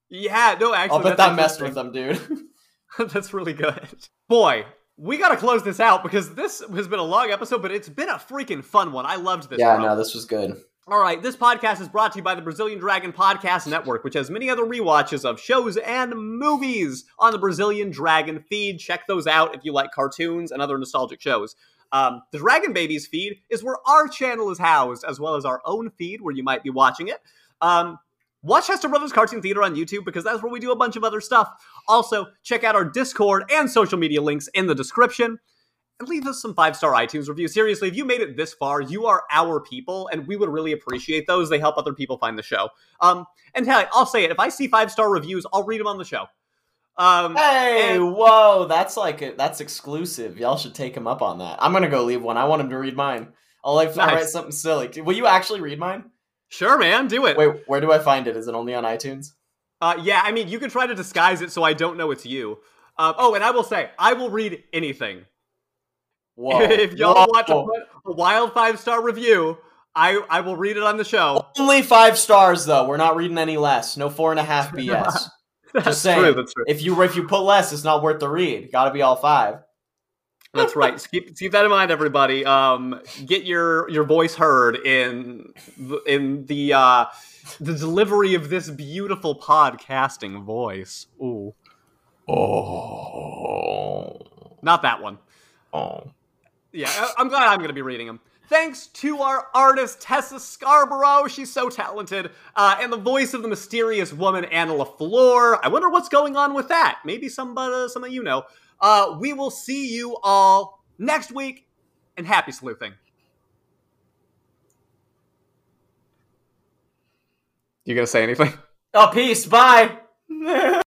Yeah, no, actually, I'll bet that messed with them, dude. <laughs> <laughs> That's really good. Boy, we gotta close this out because this has been a long episode, but it's been a freaking fun one. I loved this. yeah, bro. no, this was good. All right, this podcast is brought to you by the Brazilian Dragon Podcast Network, which has many other rewatches of shows and movies on the Brazilian Dragon feed. Check those out if you like cartoons and other nostalgic shows. Um, the Dragon Babies feed is where our channel is housed, as well as our own feed where you might be watching it. Um, watch Hester Brothers Cartoon Theater on YouTube because that's where we do a bunch of other stuff. Also, check out our Discord and social media links in the description. And leave us some five star iTunes reviews. Seriously, if you made it this far, you are our people, and we would really appreciate those. They help other people find the show. Um, and hey, I'll say it: if I see five star reviews, I'll read them on the show. Um, Hey, and- whoa, that's like a, that's exclusive. Y'all should take him up on that. I'm gonna go leave one. I want him to read mine. I'll like Nice. write something silly. Will you actually read mine? sure, man, do it. Wait, where do I find it? Is it only on iTunes? Uh, yeah, I mean, you can try to disguise it so I don't know it's you. Uh, oh, and I will say, I will read anything. Whoa. <laughs> if y'all Whoa. want to put a wild five star review, I I will read it on the show. Only five stars though. We're not reading any less. No four and a half BS. <laughs> That's saying. true. That's true. if you if you put less, it's not worth the read. Got to be all five. That's right. <laughs> Keep keep that in mind, everybody. Um, get your your voice heard in the- in the uh, the delivery of this beautiful podcasting voice. Ooh, Oh. not that one. Oh. Yeah, I- I'm glad I'm going to be reading them. Thanks to our artist Tessa Scarbrough, she's so talented, uh, and the voice of the mysterious woman Anna LeFlore. I wonder what's going on with that. Maybe somebody, some of you know. Uh, we will see you all next week, and happy sleuthing. You gonna say anything? Oh, peace. Bye. <laughs>